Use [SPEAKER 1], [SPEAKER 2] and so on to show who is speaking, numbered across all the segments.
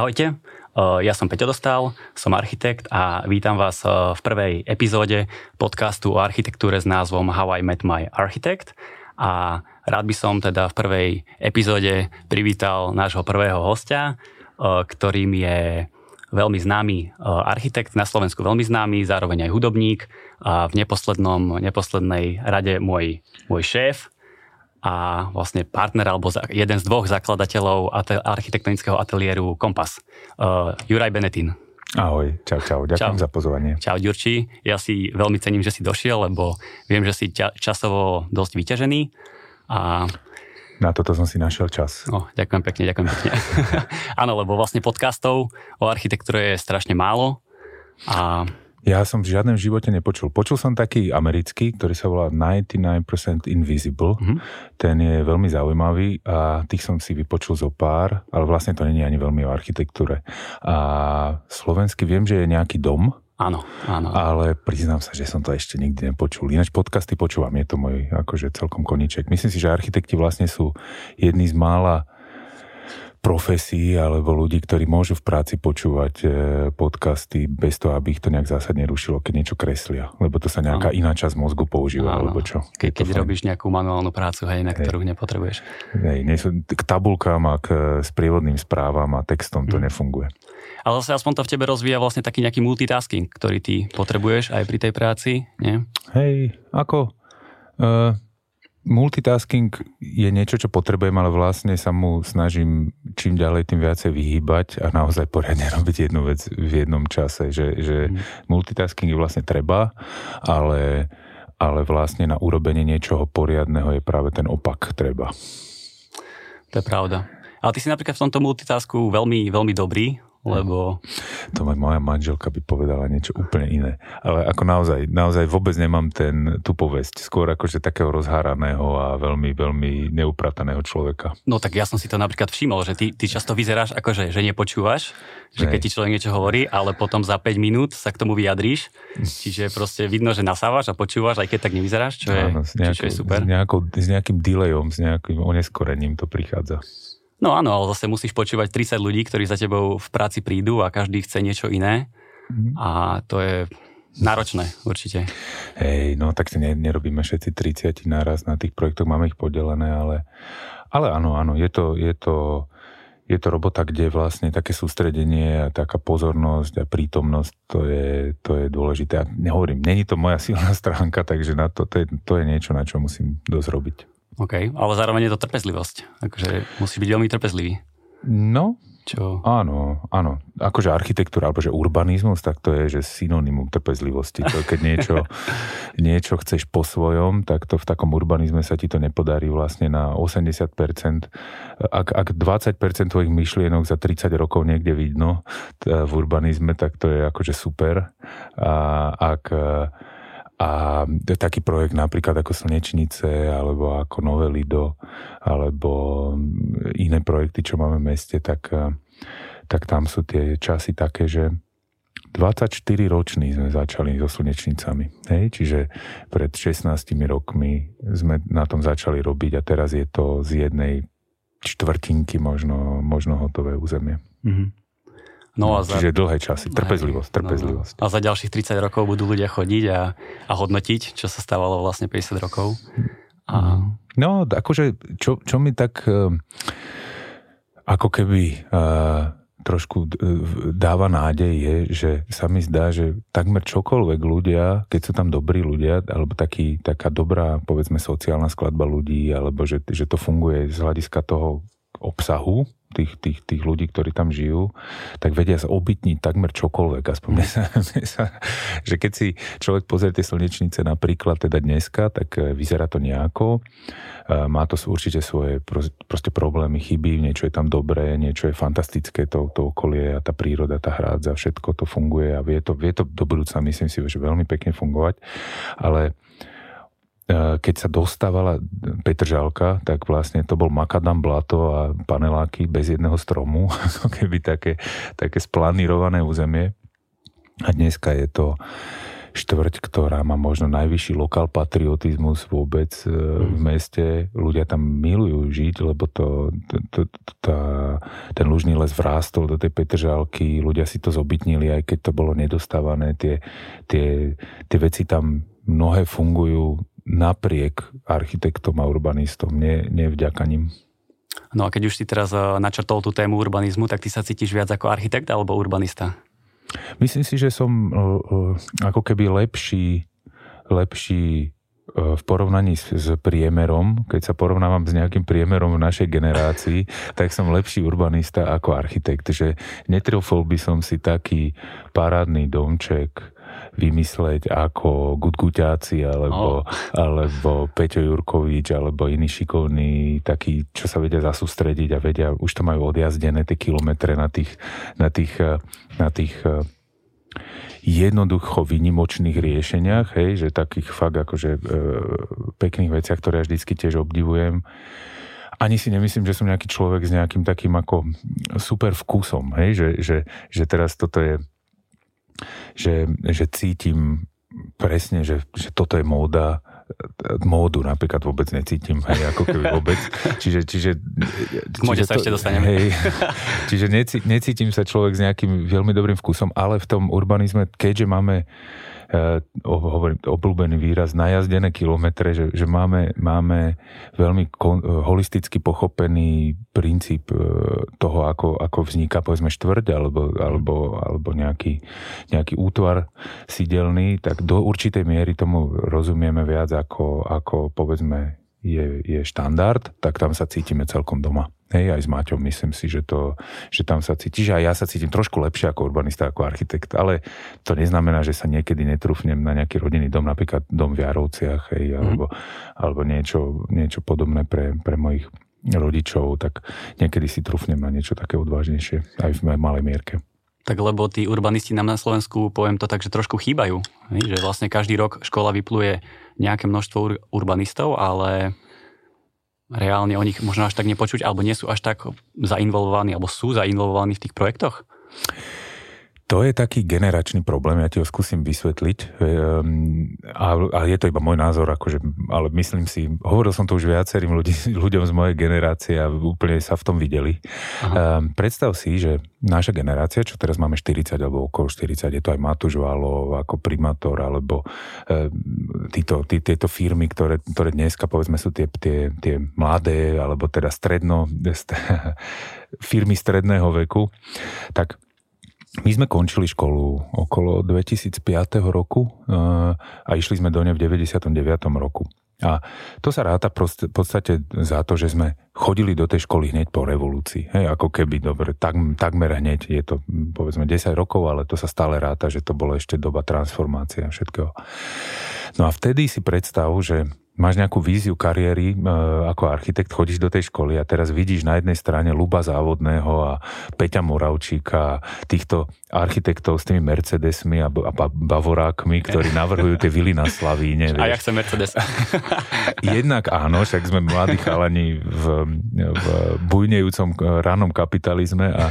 [SPEAKER 1] Ahojte, ja som Peťo Dostal, som architekt a vítam vás v prvej epizóde podcastu o architektúre s názvom How I Met My Architect. A rád by som teda v prvej epizóde privítal nášho prvého hostia, ktorým je veľmi známy architekt, na Slovensku veľmi známy, zároveň aj hudobník a v neposlednom, neposlednej rade môj, môj šéf, a vlastne partner alebo jeden z dvoch zakladateľov architektonického ateliéru Kompas, uh, Juraj Benetín.
[SPEAKER 2] Ahoj, čau, čau, ďakujem čau. za pozvanie.
[SPEAKER 1] Čau, Ďurči. Ja si veľmi cením, že si došiel, lebo viem, že si časovo dosť vyťažený a
[SPEAKER 2] na toto som si našiel čas.
[SPEAKER 1] No, ďakujem pekne, ďakujem pekne. Áno, lebo vlastne podcastov o architektúre je strašne málo a
[SPEAKER 2] ja som v žiadnom živote nepočul. Počul som taký americký, ktorý sa volá 99% Invisible. Mm-hmm. Ten je veľmi zaujímavý a tých som si vypočul zo pár, ale vlastne to není ani veľmi o architektúre. A slovensky viem, že je nejaký dom,
[SPEAKER 1] Áno, áno.
[SPEAKER 2] Ale priznám sa, že som to ešte nikdy nepočul. Ináč podcasty počúvam, je to môj akože celkom koniček. Myslím si, že architekti vlastne sú jedni z mála profesí alebo ľudí, ktorí môžu v práci počúvať e, podcasty bez toho, aby ich to nejak zásadne rušilo, keď niečo kreslia. Lebo to sa nejaká no. iná časť mozgu používa, no, alebo čo.
[SPEAKER 1] Ke, keď robíš nejakú manuálnu prácu, hej, na ktorú hej. nepotrebuješ.
[SPEAKER 2] Hej, nie k tabulkám a k e, sprievodným správam a textom to hmm. nefunguje.
[SPEAKER 1] Ale zase aspoň to v tebe rozvíja vlastne taký nejaký multitasking, ktorý ty potrebuješ aj pri tej práci, nie?
[SPEAKER 2] Hej, ako... Uh, multitasking je niečo, čo potrebujem, ale vlastne sa mu snažím čím ďalej, tým viacej vyhýbať a naozaj poriadne robiť jednu vec v jednom čase. Že, že mm. multitasking je vlastne treba, ale, ale vlastne na urobenie niečoho poriadneho je práve ten opak treba.
[SPEAKER 1] To je pravda. Ale ty si napríklad v tomto multitasku veľmi, veľmi dobrý, lebo...
[SPEAKER 2] To moja manželka by povedala niečo úplne iné. Ale ako naozaj, naozaj vôbec nemám ten, tú povesť. Skôr akože takého rozháraného a veľmi, veľmi neuprataného človeka.
[SPEAKER 1] No tak ja som si to napríklad všimol, že ty, ty často vyzeráš akože, že nepočúvaš, že keď ti človek niečo hovorí, ale potom za 5 minút sa k tomu vyjadríš. Čiže proste vidno, že nasávaš a počúvaš, aj keď tak nevyzeráš, čo je, Áno, nejakou, čo je super.
[SPEAKER 2] S, nejakou, s nejakým delayom, s nejakým oneskorením to prichádza.
[SPEAKER 1] No áno, ale zase musíš počúvať 30 ľudí, ktorí za tebou v práci prídu a každý chce niečo iné. Mm-hmm. A to je náročné určite.
[SPEAKER 2] Hej, no tak si nerobíme všetci 30 naraz na tých projektoch, máme ich podelené, ale, ale áno, áno, je to, je to, je to robota, kde vlastne také sústredenie a taká pozornosť a prítomnosť, to je, to je dôležité. Ja nehovorím, není to moja silná stránka, takže na to, to, je, to je niečo, na čo musím dosť robiť.
[SPEAKER 1] OK, ale zároveň je to trpezlivosť. Akože musíš byť veľmi trpezlivý.
[SPEAKER 2] No, čo? Áno, áno. Akože architektúra, alebo že urbanizmus, tak to je, že synonymum trpezlivosti. To, keď niečo, niečo chceš po svojom, tak to v takom urbanizme sa ti to nepodarí vlastne na 80%. Ak, ak 20% tvojich myšlienok za 30 rokov niekde vidno v urbanizme, tak to je akože super. A ak a taký projekt napríklad ako Slnečnice, alebo ako Nové Lido, alebo iné projekty, čo máme v meste, tak, tak tam sú tie časy také, že 24 roční sme začali so slnečnicami. Hej? Čiže pred 16 rokmi sme na tom začali robiť a teraz je to z jednej štvrtinky možno, možno hotové územie. Mm-hmm. No a za... Čiže dlhé časy, trpezlivosť, trpezlivosť.
[SPEAKER 1] No, no. A za ďalších 30 rokov budú ľudia chodiť a, a hodnotiť, čo sa stávalo vlastne 50 rokov.
[SPEAKER 2] A... No, akože, čo, čo mi tak uh, ako keby uh, trošku dáva nádej je, že sa mi zdá, že takmer čokoľvek ľudia, keď sú tam dobrí ľudia, alebo taký, taká dobrá, povedzme, sociálna skladba ľudí, alebo že, že to funguje z hľadiska toho obsahu, tých, tých, tých ľudí, ktorí tam žijú, tak vedia obytniť takmer čokoľvek. Aspoň mne sa, mne sa, že keď si človek pozrie tie slnečnice napríklad teda dneska, tak e, vyzerá to nejako. E, má to určite svoje proste problémy, chyby, niečo je tam dobré, niečo je fantastické, to, to okolie a tá príroda, tá hrádza, všetko to funguje a vie to, vie to do budúca, myslím si, že veľmi pekne fungovať. Ale keď sa dostávala Petržalka, tak vlastne to bol makadam blato a paneláky bez jedného stromu, ako keby také, také splanírované územie. A dneska je to štvrť, ktorá má možno najvyšší lokál patriotizmus vôbec e, v mm. meste. Ľudia tam milujú žiť, lebo to, to, to, tá, ten lužný les vrástol do tej Petržálky, ľudia si to zobytnili, aj keď to bolo nedostávané, tie, tie, tie veci tam mnohé fungujú napriek architektom a urbanistom, nie, nie vďaka nim.
[SPEAKER 1] No a keď už si teraz eh, načrtol tú tému urbanizmu, tak ty sa cítiš viac ako architekt alebo urbanista?
[SPEAKER 2] Myslím si, že som eh, eh, ako keby lepší, lepší v porovnaní s, s priemerom, keď sa porovnávam s nejakým priemerom v našej generácii, tak som lepší urbanista ako architekt, že netrofol by som si taký parádny domček, vymysleť ako Gudguťáci alebo, oh. alebo Peťo Jurkovič alebo iní šikovní takí, čo sa vedia zasústrediť a vedia, už to majú odjazdené tie kilometre na tých, na tých, na tých eh, jednoducho vynimočných riešeniach, hej, že takých fakt akože e, pekných veciach, ktoré ja vždycky tiež obdivujem. Ani si nemyslím, že som nejaký človek s nejakým takým ako super vkusom, hej, že, že, že teraz toto je že, že cítim presne, že, že toto je móda, módu napríklad vôbec necítim, hej, ako keby vôbec. Čiže, čiže,
[SPEAKER 1] čiže sa to, ešte dostaneme. Hej,
[SPEAKER 2] čiže necítim sa človek s nejakým veľmi dobrým vkusom, ale v tom urbanizme, keďže máme hovorím, obľúbený výraz, najazdené kilometre, že, že máme, máme veľmi kon, eh, holisticky pochopený princíp eh, toho, ako, ako vzniká povedzme štvrť alebo, alebo, alebo nejaký, nejaký útvar sídelný, tak do určitej miery tomu rozumieme viac ako, ako povedzme je, je štandard, tak tam sa cítime celkom doma. Hej, aj s Maťom myslím si, že, to, že tam sa cíti, že aj ja sa cítim trošku lepšie ako urbanista, ako architekt, ale to neznamená, že sa niekedy netrúfnem na nejaký rodinný dom, napríklad dom v Jarovciach, hej, mm. alebo, alebo niečo, niečo podobné pre, pre mojich rodičov, tak niekedy si trúfnem na niečo také odvážnejšie, aj v malej mierke.
[SPEAKER 1] Tak lebo tí urbanisti nám na Slovensku, poviem to tak, že trošku chýbajú. Že vlastne každý rok škola vypluje nejaké množstvo ur- urbanistov, ale reálne o nich možno až tak nepočuť, alebo nie sú až tak zainvolvovaní, alebo sú zainvolvovaní v tých projektoch?
[SPEAKER 2] To je taký generačný problém, ja ti ho skúsim vysvetliť. Ehm, a, a je to iba môj názor, akože, ale myslím si, hovoril som to už viacerým ľudí, ľuďom z mojej generácie a úplne sa v tom videli. Um, predstav si, že naša generácia, čo teraz máme 40 alebo okolo 40, je to aj Matúš Valov ako primátor, alebo um, títo, tí, tieto firmy, ktoré, ktoré dneska povedzme sú tie, tie, tie mladé, alebo teda stredno, st- firmy stredného veku, tak my sme končili školu okolo 2005 roku eh, a išli sme do nej v 99. roku. A to sa ráta v podstate za to, že sme chodili do tej školy hneď po revolúcii. Hej, ako keby, dobre, tak, takmer hneď, je to povedzme 10 rokov, ale to sa stále ráta, že to bolo ešte doba transformácie a všetkého. No a vtedy si predstav, že máš nejakú víziu kariéry e, ako architekt, chodíš do tej školy a teraz vidíš na jednej strane Luba Závodného a Peťa Moravčíka, týchto architektov s tými Mercedesmi a, a Bavorákmi, ktorí navrhujú tie vily na Slavíne.
[SPEAKER 1] A ja chcem Mercedes.
[SPEAKER 2] Jednak áno, však sme mladí chalani v, v bujnejúcom ránom kapitalizme a,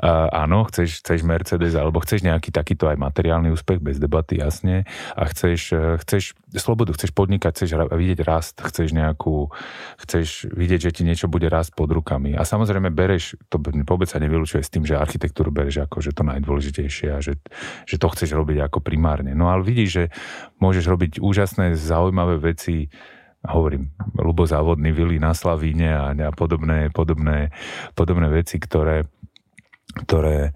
[SPEAKER 2] a áno, chceš, chceš Mercedes alebo chceš nejaký takýto aj materiálny úspech bez debaty, jasne a chceš, chceš slobodu, chceš podnikať, chceš vidieť vidieť rast, chceš nejakú, chceš vidieť, že ti niečo bude rast pod rukami. A samozrejme bereš, to vôbec sa nevylučuje s tým, že architektúru bereš ako že to najdôležitejšie a že, že to chceš robiť ako primárne. No ale vidíš, že môžeš robiť úžasné, zaujímavé veci, hovorím, ľubozávodný vily na Slavíne a, a podobné, podobné, podobné veci, ktoré, ktoré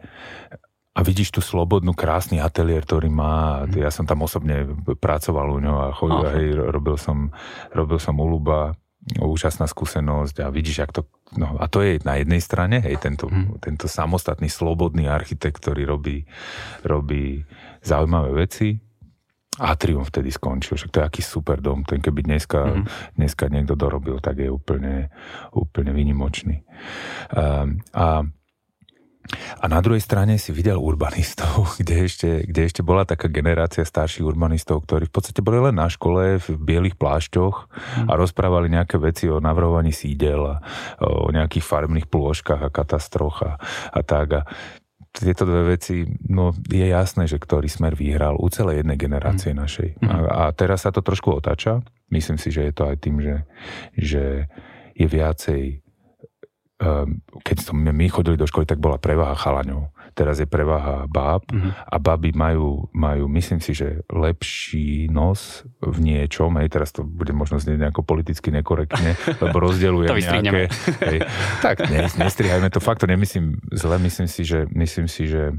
[SPEAKER 2] a vidíš tú slobodnú, krásny ateliér, ktorý má. Mhm. Ja som tam osobne pracoval u ňo a chodil, hej, robil som, robil som u Luba, úžasná skúsenosť a vidíš, jak to... No a to je na jednej strane, hej, tento, hmm. tento samostatný, slobodný architekt, ktorý robí, robí zaujímavé veci. Atrium vtedy skončil, však to je aký super dom, ten keby dneska, mm dneska niekto dorobil, tak je úplne, úplne vynimočný. Um, a a na druhej strane si videl urbanistov, kde ešte, kde ešte bola taká generácia starších urbanistov, ktorí v podstate boli len na škole v bielých plášťoch a mhm. rozprávali nejaké veci o navrhovaní sídel a o nejakých farmných plôžkach a katastroch a, a tak. A tieto dve veci, no je jasné, že ktorý smer vyhral u celej jednej generácie mm. našej. Mm. A, a teraz sa to trošku otáča. Myslím si, že je to aj tým, že, že je viacej keď sme my chodili do školy, tak bola prevaha chalaňov. Teraz je prevaha báb. Mm-hmm. a baby majú, majú, myslím si, že lepší nos v niečom, hej, teraz to bude možno znieť nejako politicky nekorektne, lebo rozdeľujem nejaké... Hej, tak, ne, nestrihajme to, fakt to nemyslím zle, myslím si, že, myslím si, že,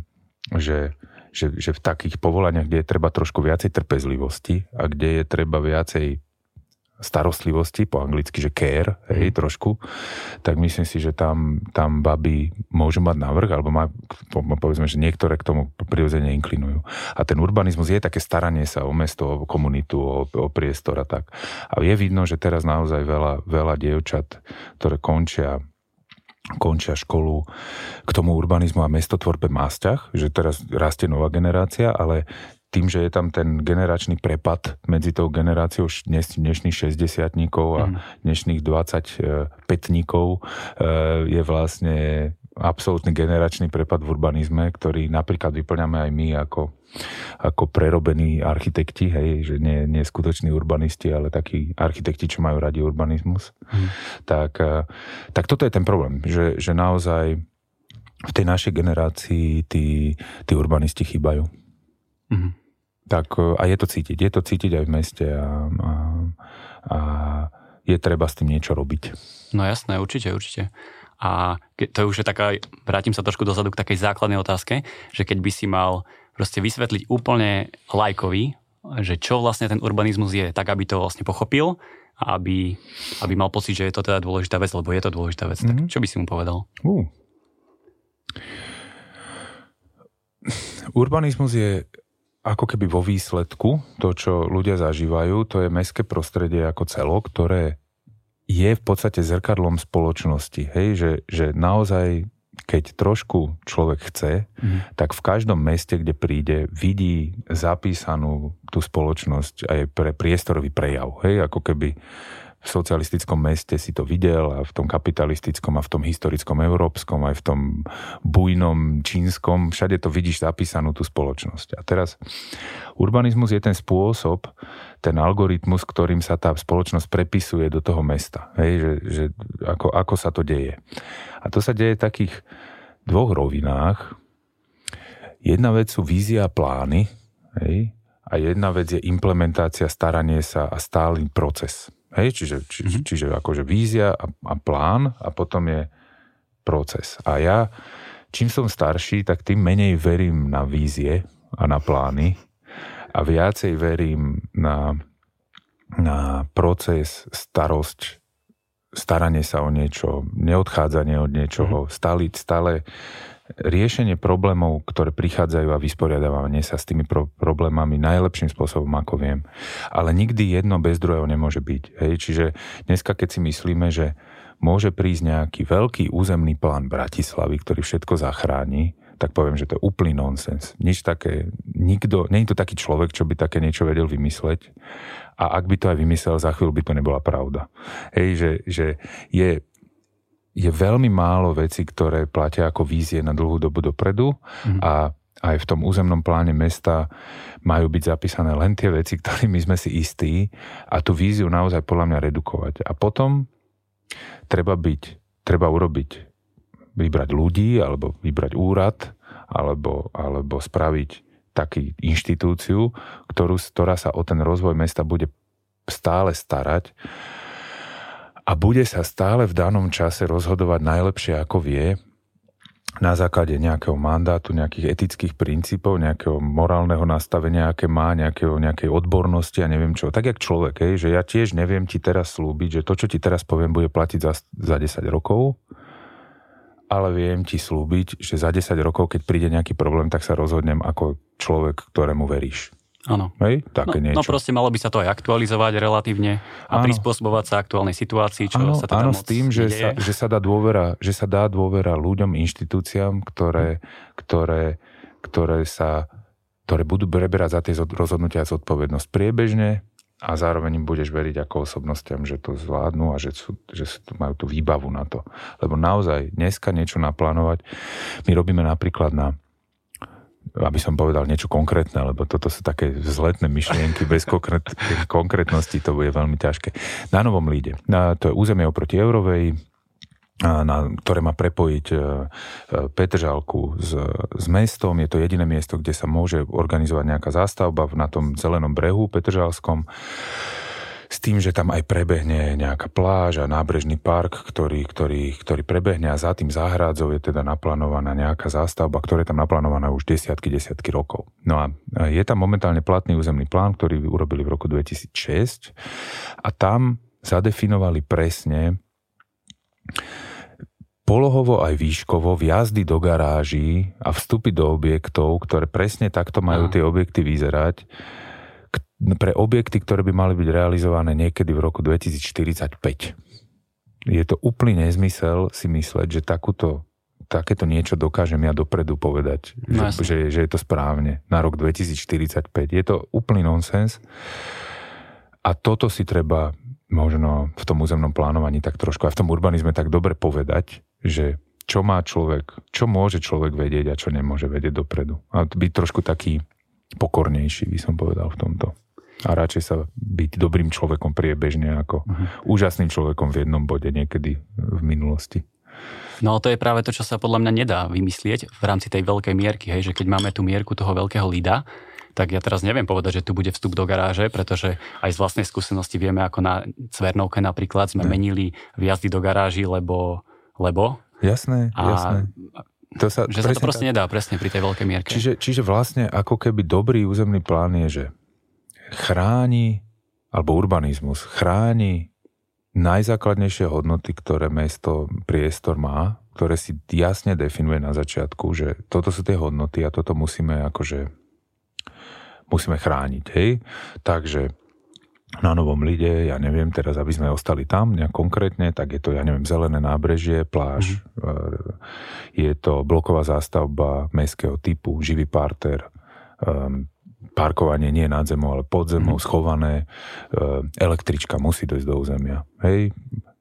[SPEAKER 2] že že, že v takých povolaniach, kde je treba trošku viacej trpezlivosti a kde je treba viacej starostlivosti, po anglicky, že care, hej, mm. trošku, tak myslím si, že tam, tam baby môžu mať navrh, alebo má, povedzme, že niektoré k tomu prirodzene inklinujú. A ten urbanizmus je také staranie sa o mesto, o komunitu, o, o priestor a tak. A je vidno, že teraz naozaj veľa, veľa dievčat, ktoré končia končia školu k tomu urbanizmu a mestotvorbe má vzťah, že teraz rastie nová generácia, ale tým, že je tam ten generačný prepad medzi tou generáciou dnes, dnešných 60 a mm. dnešných 25 e, je vlastne absolútny generačný prepad v urbanizme, ktorý napríklad vyplňame aj my ako, ako prerobení architekti, hej, že nie, nie skutoční urbanisti, ale takí architekti, čo majú radi urbanizmus. Mm. Tak, e, tak toto je ten problém, že, že naozaj v tej našej generácii tí, tí urbanisti chýbajú. Mm-hmm. Tak e, a je to cítiť. Je to cítiť aj v meste a, a, a je treba s tým niečo robiť.
[SPEAKER 1] No jasné, určite, určite. A to už je taká, vrátim sa trošku dozadu k takej základnej otázke, že keď by si mal proste vysvetliť úplne lajkovi, že čo vlastne ten urbanizmus je, tak aby to vlastne pochopil a aby, aby mal pocit, že je to teda dôležitá vec, lebo je to dôležitá vec. Mm-hmm. Tak mhm. čo by si mu povedal? Uh.
[SPEAKER 2] Urbanizmus je ako keby vo výsledku, to, čo ľudia zažívajú, to je mestské prostredie ako celok, ktoré je v podstate zrkadlom spoločnosti. Hej, že, že naozaj, keď trošku človek chce, mm. tak v každom meste, kde príde, vidí zapísanú tú spoločnosť aj pre priestorový prejav. Hej, ako keby v socialistickom meste si to videl a v tom kapitalistickom a v tom historickom európskom aj v tom bujnom čínskom, všade to vidíš zapísanú tú spoločnosť. A teraz urbanizmus je ten spôsob, ten algoritmus, ktorým sa tá spoločnosť prepisuje do toho mesta. Hej, že, že ako, ako sa to deje. A to sa deje v takých dvoch rovinách. Jedna vec sú vízia a plány, hej, a jedna vec je implementácia, staranie sa a stály proces. Hej, čiže, či, mm-hmm. čiže akože vízia a, a plán a potom je proces. A ja, čím som starší, tak tým menej verím na vízie a na plány a viacej verím na, na proces, starosť, staranie sa o niečo, neodchádzanie od niečoho, mm-hmm. stále, stále riešenie problémov, ktoré prichádzajú a vysporiadávanie sa s tými pro- problémami najlepším spôsobom, ako viem. Ale nikdy jedno bez druhého nemôže byť. Hej? Čiže dneska, keď si myslíme, že môže prísť nejaký veľký územný plán Bratislavy, ktorý všetko zachráni, tak poviem, že to je úplný nonsens. Nič také, nikto, je to taký človek, čo by také niečo vedel vymysleť. A ak by to aj vymyslel, za chvíľu by to nebola pravda. Hej, že, že je je veľmi málo vecí, ktoré platia ako vízie na dlhú dobu dopredu mm. a aj v tom územnom pláne mesta majú byť zapísané len tie veci, ktorými sme si istí a tú víziu naozaj podľa mňa redukovať. A potom treba byť, treba urobiť, vybrať ľudí alebo vybrať úrad alebo, alebo spraviť taký inštitúciu, ktorú, ktorá sa o ten rozvoj mesta bude stále starať a bude sa stále v danom čase rozhodovať najlepšie, ako vie, na základe nejakého mandátu, nejakých etických princípov, nejakého morálneho nastavenia, aké má, nejakého, nejakej odbornosti a neviem čo. Tak jak človek, hej, že ja tiež neviem ti teraz slúbiť, že to, čo ti teraz poviem, bude platiť za, za 10 rokov, ale viem ti slúbiť, že za 10 rokov, keď príde nejaký problém, tak sa rozhodnem ako človek, ktorému veríš.
[SPEAKER 1] Áno.
[SPEAKER 2] Hej, také
[SPEAKER 1] no,
[SPEAKER 2] niečo.
[SPEAKER 1] No proste malo by sa to aj aktualizovať relatívne a áno. prispôsobovať sa aktuálnej situácii, čo
[SPEAKER 2] áno,
[SPEAKER 1] sa teda
[SPEAKER 2] áno, s tým, že sa, že sa, dá dôvera, že sa dá dôvera ľuďom, inštitúciám, ktoré, ktoré, ktoré sa ktoré budú preberať za tie rozhodnutia zodpovednosť priebežne a zároveň im budeš veriť ako osobnostiam, že to zvládnu a že, sú, že majú tú výbavu na to. Lebo naozaj dneska niečo naplánovať, my robíme napríklad na aby som povedal niečo konkrétne, lebo toto sú také vzletné myšlienky, bez konkrét, konkrétnosti to bude veľmi ťažké. Na Novom Líde, na, to je územie oproti Eurovej, na, ktoré má prepojiť e, e, Petržalku s, s mestom. Je to jediné miesto, kde sa môže organizovať nejaká zástavba na tom zelenom brehu Petržalskom s tým, že tam aj prebehne nejaká pláž a nábrežný park, ktorý, ktorý, ktorý prebehne a za tým záhrádzou je teda naplánovaná nejaká zástavba, ktorá je tam naplánovaná už desiatky, desiatky rokov. No a je tam momentálne platný územný plán, ktorý urobili v roku 2006 a tam zadefinovali presne polohovo aj výškovo vjazdy do garáží a vstupy do objektov, ktoré presne takto majú tie objekty vyzerať, pre objekty, ktoré by mali byť realizované niekedy v roku 2045. Je to úplný nezmysel si mysleť, že takúto, takéto niečo dokážem ja dopredu povedať, no, že, že, že je to správne na rok 2045. Je to úplný nonsens. A toto si treba možno v tom územnom plánovaní tak trošku a v tom urbanizme tak dobre povedať, že čo má človek, čo môže človek vedieť a čo nemôže vedieť dopredu. A byť trošku taký pokornejší, by som povedal v tomto. A radšej sa byť dobrým človekom priebežne ako uh-huh. úžasným človekom v jednom bode niekedy v minulosti.
[SPEAKER 1] No to je práve to, čo sa podľa mňa nedá vymyslieť v rámci tej veľkej mierky, hej, že keď máme tú mierku toho veľkého lída, tak ja teraz neviem povedať, že tu bude vstup do garáže, pretože aj z vlastnej skúsenosti vieme, ako na Cvernovke napríklad sme ne. menili vjazdy do garáži, lebo, lebo
[SPEAKER 2] Jasné, a jasné.
[SPEAKER 1] To sa, že sa to proste tak... nedá presne pri tej veľkej mierke.
[SPEAKER 2] Čiže, čiže vlastne ako keby dobrý územný plán je, že chráni, alebo urbanizmus chráni najzákladnejšie hodnoty, ktoré mesto priestor má, ktoré si jasne definuje na začiatku, že toto sú tie hodnoty a toto musíme akože musíme chrániť, hej? Takže na Novom Lide, ja neviem teraz, aby sme ostali tam nejak konkrétne, tak je to, ja neviem, zelené nábrežie, pláž, mm. je to bloková zástavba mestského typu, živý parter, um, parkovanie nie nad zemou, ale pod zemou, mm. schované, uh, električka musí dojsť do územia. Hej,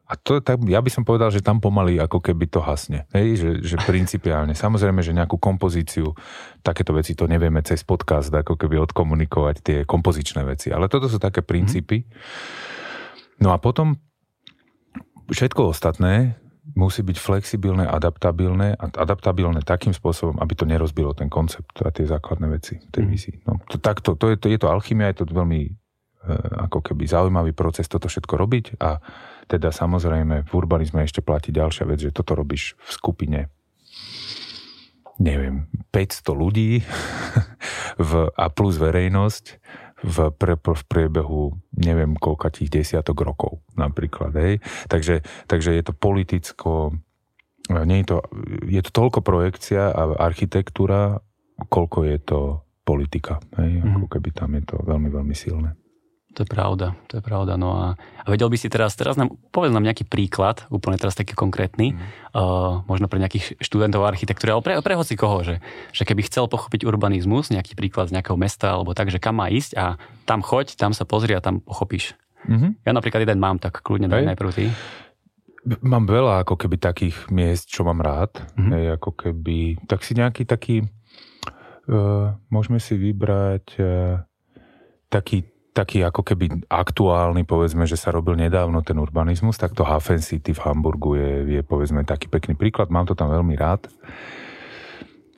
[SPEAKER 2] a to, tak, ja by som povedal, že tam pomaly ako keby to hasne. Hej? Že, že principiálne. Samozrejme, že nejakú kompozíciu, takéto veci to nevieme cez podcast ako keby odkomunikovať tie kompozičné veci. Ale toto sú také princípy. No a potom všetko ostatné musí byť flexibilné, adaptabilné a adaptabilné takým spôsobom, aby to nerozbilo ten koncept a tie základné veci tej mm. vízii. No, to, takto, to je, to, je to alchymia, je to veľmi e, ako keby zaujímavý proces toto všetko robiť a teda samozrejme v urbanizme ešte platí ďalšia vec, že toto robíš v skupine neviem, 500 ľudí v, a plus verejnosť v, pre, v priebehu neviem koľka tých desiatok rokov napríklad. Hej. Takže, takže je to politicko, nie je to, je to toľko projekcia a architektúra, koľko je to politika. Hej. Ako keby tam je to veľmi, veľmi silné.
[SPEAKER 1] To je pravda, to je pravda. No a, a vedel by si teraz, teraz nám, povedz nám nejaký príklad, úplne teraz taký konkrétny, mm. uh, možno pre nejakých študentov architektúry, ale pre, pre hoci koho, že, že keby chcel pochopiť urbanizmus, nejaký príklad z nejakého mesta, alebo tak, že kam má ísť a tam choď, tam sa pozri a tam pochopíš. Mm-hmm. Ja napríklad jeden mám, tak kľudne daj najprv ty.
[SPEAKER 2] Mám veľa ako keby takých miest, čo mám rád. Mm-hmm. Hej, ako keby, tak si nejaký taký, uh, môžeme si vybrať uh, taký taký ako keby aktuálny, povedzme, že sa robil nedávno ten urbanizmus, tak to Hafen City v Hamburgu je, je povedzme taký pekný príklad, mám to tam veľmi rád.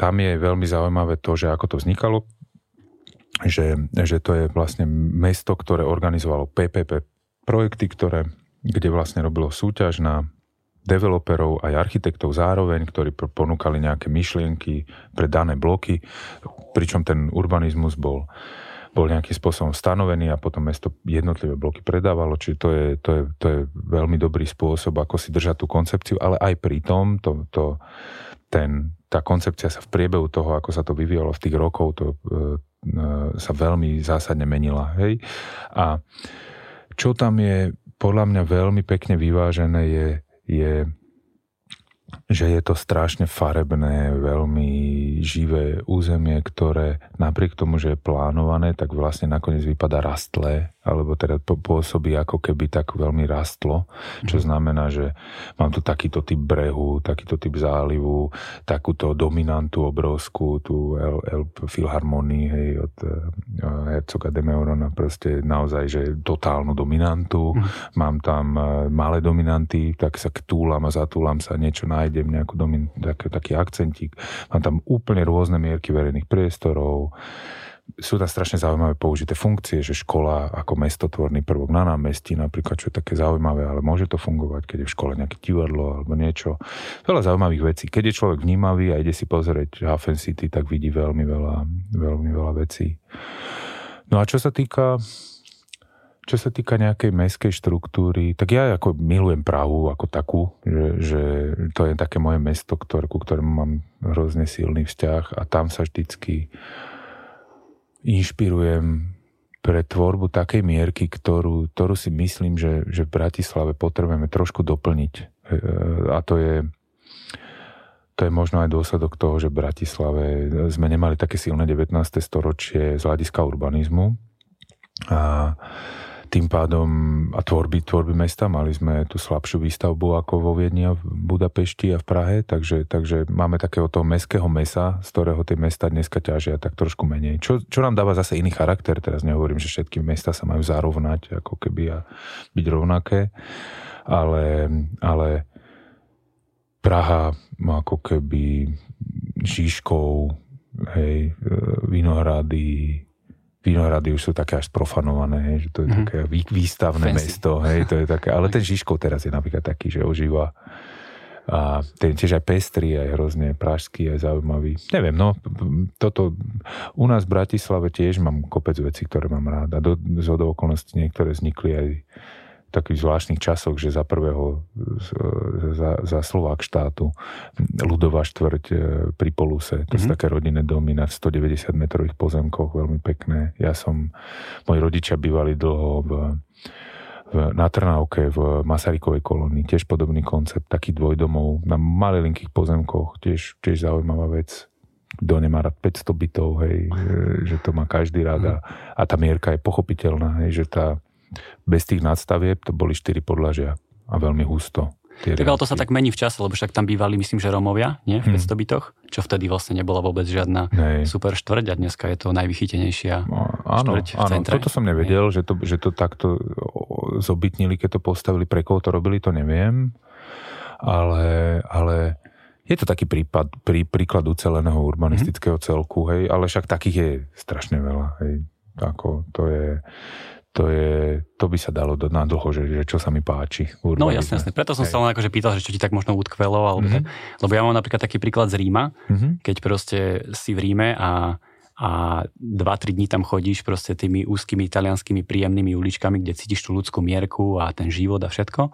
[SPEAKER 2] Tam je veľmi zaujímavé to, že ako to vznikalo, že, že to je vlastne mesto, ktoré organizovalo PPP projekty, ktoré, kde vlastne robilo súťaž na developerov aj architektov zároveň, ktorí ponúkali nejaké myšlienky pre dané bloky, pričom ten urbanizmus bol bol nejakým spôsobom stanovený a potom mesto jednotlivé bloky predávalo, čiže to je, to je, to je veľmi dobrý spôsob, ako si držať tú koncepciu, ale aj pri tom to, to, ten, tá koncepcia sa v priebehu toho, ako sa to vyvíjalo v tých rokov, to e, e, sa veľmi zásadne menila. Hej? A čo tam je podľa mňa veľmi pekne vyvážené je, je že je to strašne farebné, veľmi živé územie, ktoré napriek tomu, že je plánované, tak vlastne nakoniec vypadá rastlé alebo teda pôsobí ako keby tak veľmi rastlo, čo mm. znamená, že mám tu takýto typ brehu, takýto typ zálivu, takúto dominantu obrovskú, tú El, El Philharmonii, hej, od uh, Herzoga de Meurona, proste naozaj, že totálnu dominantu. Mm. Mám tam uh, malé dominanty, tak sa ktúlam a zatúlam sa, niečo nájdem, nejakú domin, taký, taký akcentík. Mám tam úplne rôzne mierky verejných priestorov, sú tam strašne zaujímavé použité funkcie, že škola ako mestotvorný prvok na námestí napríklad, čo je také zaujímavé, ale môže to fungovať, keď je v škole nejaké divadlo alebo niečo. Veľa zaujímavých vecí. Keď je človek vnímavý a ide si pozrieť Hafen City, tak vidí veľmi veľa, veľmi veľa vecí. No a čo sa týka čo sa týka nejakej mestskej štruktúry, tak ja ako milujem Prahu ako takú, že, že to je také moje mesto, ktoré, ku ktorému mám hrozne silný vzťah a tam sa vždycky inšpirujem pre tvorbu takej mierky, ktorú, ktorú si myslím, že, že v Bratislave potrebujeme trošku doplniť. E, a to je, to je možno aj dôsledok toho, že v Bratislave sme nemali také silné 19. storočie z hľadiska urbanizmu. A tým pádom a tvorby, tvorby mesta, mali sme tú slabšiu výstavbu ako vo Viedni a v Budapešti a v Prahe, takže, takže máme takého toho mestského mesa, z ktorého tie mesta dneska ťažia tak trošku menej. Čo, čo nám dáva zase iný charakter, teraz nehovorím, že všetky mesta sa majú zarovnať, ako keby a byť rovnaké, ale, ale Praha má ako keby Žižkov, hej, e, Vinohrady, Vinohrady už sú také až sprofanované, hej, že to je mm-hmm. také výstavné Fancy. mesto, hej, to je také, ale ten Žižkov teraz je napríklad taký, že ožíva a ten tiež aj pestrý, aj hrozne pražský, aj zaujímavý. Neviem, no, toto u nás v Bratislave tiež mám kopec vecí, ktoré mám rád a do, z okolností niektoré vznikli aj takých zvláštnych časoch, že za prvého za, za Slovák štátu ľudová štvrť e, pri Poluse, to mm-hmm. sú mhm. také rodinné domy na 190 metrových pozemkoch, veľmi pekné. Ja som, moji rodičia bývali dlho v, v, na Trnávke v Masarykovej kolónii, tiež podobný koncept, taký dvojdomov na malilinkých pozemkoch, tiež, tiež zaujímavá vec kto nemá rád 500 bytov, hej, že to má každý rád a, a tá mierka je pochopiteľná, hej, že tá, bez tých nadstavieb to boli 4 podlažia a veľmi husto.
[SPEAKER 1] Tak ale to sa tak mení v čase, lebo však tam bývali, myslím, že Romovia, nie? V 500 hmm. bytoch, čo vtedy vlastne nebola vôbec žiadna Nej. super štvrť a dneska je to najvychytenejšia no, áno, štvrť v
[SPEAKER 2] áno, centre. toto som nevedel, že to, že to takto zobytnili, keď to postavili, pre koho to robili, to neviem. Ale, ale je to taký prípad, prí, príklad uceleného urbanistického mm-hmm. celku, hej, ale však takých je strašne veľa, hej. Ako, to je, to, je, to by sa dalo do, na dlho, že, že čo sa mi páči.
[SPEAKER 1] No jasne, jasne. Preto som Hej. sa len akože pýtal, že čo ti tak možno utkvelo, alebo mm-hmm. tak, lebo ja mám napríklad taký príklad z Ríma, mm-hmm. keď proste si v Ríme a a 2-3 dní tam chodíš proste tými úzkými italianskými príjemnými uličkami, kde cítiš tú ľudskú mierku a ten život a všetko.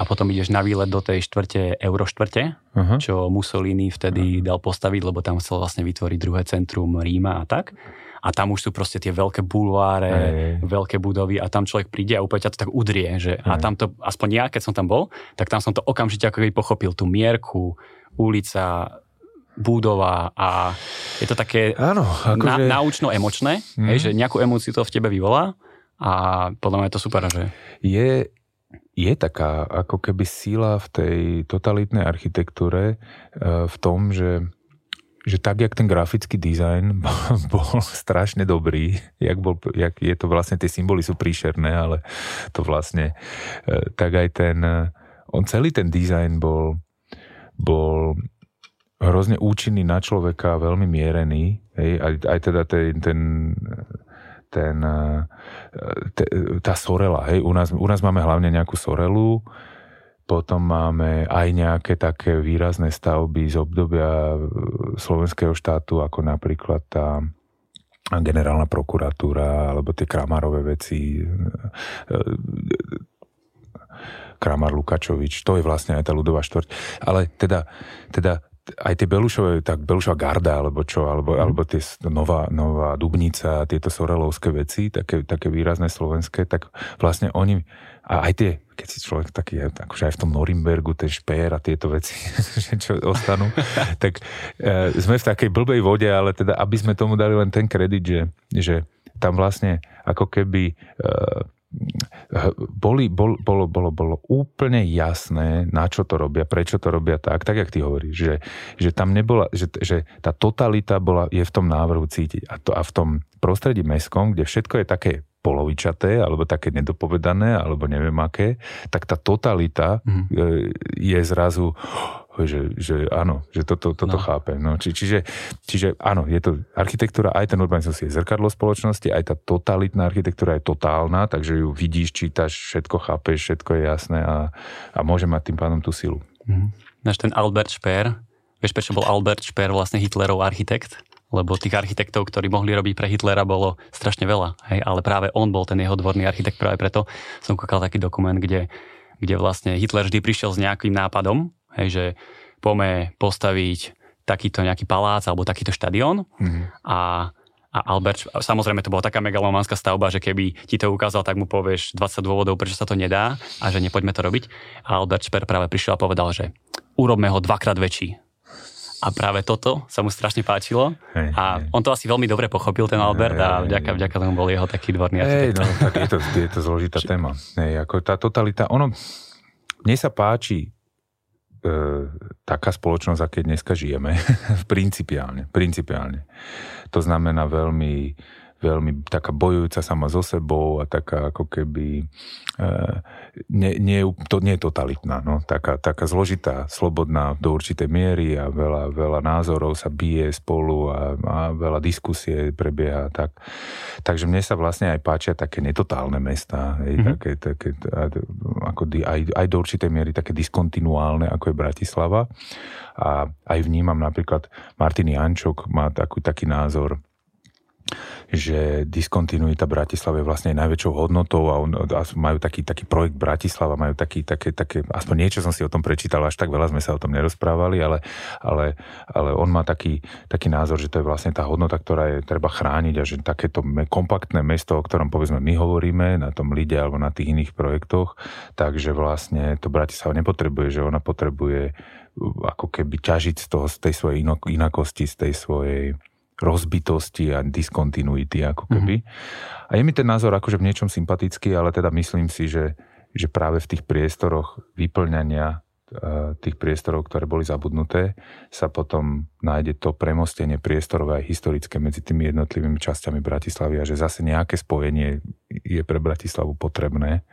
[SPEAKER 1] A potom ideš na výlet do tej štvrte, Euroštvrte, uh-huh. čo Mussolini vtedy uh-huh. dal postaviť, lebo tam chcel vlastne vytvoriť druhé centrum Ríma a tak a tam už sú proste tie veľké bulváre, Hej. veľké budovy a tam človek príde a úplne ťa to tak udrie, že a tam to, aspoň ja, keď som tam bol, tak tam som to okamžite ako keby pochopil, tú mierku, ulica, budova a je to také Áno, akože... na, naučno-emočné, mm. hej, že nejakú emóciu to v tebe vyvolá a podľa mňa je to super, že...
[SPEAKER 2] Je, je taká ako keby síla v tej totalitnej architektúre e, v tom, že že tak, jak ten grafický dizajn bol strašne dobrý, jak, bol, jak je to vlastne, tie symboly sú príšerné, ale to vlastne, e, tak aj ten, e, on celý ten dizajn bol, bol hrozne účinný na človeka, veľmi mierený, hej, aj, aj teda ten, ten ten, e, tá sorela, hej, u nás, u nás máme hlavne nejakú sorelu, potom máme aj nejaké také výrazné stavby z obdobia e, slovenského štátu, ako napríklad tá generálna prokuratúra, alebo tie Kramarové veci. E, e, Kramar Lukačovič, to je vlastne aj tá ľudová štvrť. Ale teda, teda aj tie Belušové, tak Belušová garda, alebo čo, alebo, mm. alebo tie nová, nová Dubnica, tieto sorelovské veci, také, také výrazné slovenské, tak vlastne oni, a aj tie keď si človek taký, akože aj v tom Norimbergu, ten špér a tieto veci, čo ostanú, tak e, sme v takej blbej vode, ale teda, aby sme tomu dali len ten kredit, že, že tam vlastne ako keby uh, boli, bol, bolo, bolo, bolo úplne jasné, na čo to robia, prečo to robia tak, tak jak ty hovoríš, že, že tam nebola, že, že tá totalita bola, je v tom návrhu cítiť. A, to, a v tom prostredí meskom, kde všetko je také polovičaté, alebo také nedopovedané, alebo neviem aké, tak tá totalita mm. je zrazu že, že áno, že toto, toto no. chápem. No, či, čiže, čiže áno, je to architektúra, aj ten urbanizmus je zrkadlo spoločnosti, aj tá totalitná architektúra je totálna, takže ju vidíš, čítaš, všetko chápeš, všetko je jasné a, a môže mať tým pádom tú silu.
[SPEAKER 1] Mm. Náš ten Albert Speer, vieš prečo bol Albert Speer vlastne Hitlerov architekt? Lebo tých architektov, ktorí mohli robiť pre Hitlera, bolo strašne veľa. Hej? Ale práve on bol ten jeho dvorný architekt, práve preto som kúkal taký dokument, kde, kde vlastne Hitler vždy prišiel s nejakým nápadom Hej, že poďme postaviť takýto nejaký palác alebo takýto štadión mm-hmm. a a Albert, samozrejme to bola taká megalománska stavba, že keby ti to ukázal, tak mu povieš 20 dôvodov, prečo sa to nedá a že nepoďme to robiť. A Albert Sper práve prišiel a povedal, že urobme ho dvakrát väčší. A práve toto sa mu strašne páčilo. Hej, a hej. on to asi veľmi dobre pochopil, ten Albert, hej, a vďaka, vďaka tomu bol jeho taký dvorný
[SPEAKER 2] hej, no, tak je to, je to zložitá téma. Hej, ako tá totalita, ono, mne sa páči e, taká spoločnosť, aké dneska žijeme, principiálne, principiálne. To znamená veľmi veľmi taká bojujúca sama so sebou a taká ako keby e, nie, nie, to, nie je totalitná, no, taká, taká zložitá, slobodná do určitej miery a veľa, veľa názorov sa bije spolu a, a veľa diskusie prebieha tak. Takže mne sa vlastne aj páčia také netotálne mesta, hej, mm-hmm. také, také ako aj, aj do určitej miery také diskontinuálne, ako je Bratislava. A aj vnímam napríklad Martin Jančok má taký, taký názor, že diskontinuita Bratislava je vlastne najväčšou hodnotou a, on, a majú taký, taký projekt Bratislava, majú taký, také, také, aspoň niečo som si o tom prečítal, až tak veľa sme sa o tom nerozprávali, ale, ale, ale on má taký, taký názor, že to je vlastne tá hodnota, ktorá je treba chrániť a že takéto kompaktné mesto, o ktorom povedzme my hovoríme na tom Lide alebo na tých iných projektoch, takže vlastne to Bratislava nepotrebuje, že ona potrebuje ako keby ťažiť z, toho, z tej svojej inakosti, z tej svojej rozbitosti a diskontinuity ako keby. Mm-hmm. A je mi ten názor akože v niečom sympatický, ale teda myslím si, že, že práve v tých priestoroch vyplňania e, tých priestorov, ktoré boli zabudnuté, sa potom nájde to premostenie priestorové aj historické medzi tými jednotlivými časťami Bratislavy a že zase nejaké spojenie je pre Bratislavu potrebné,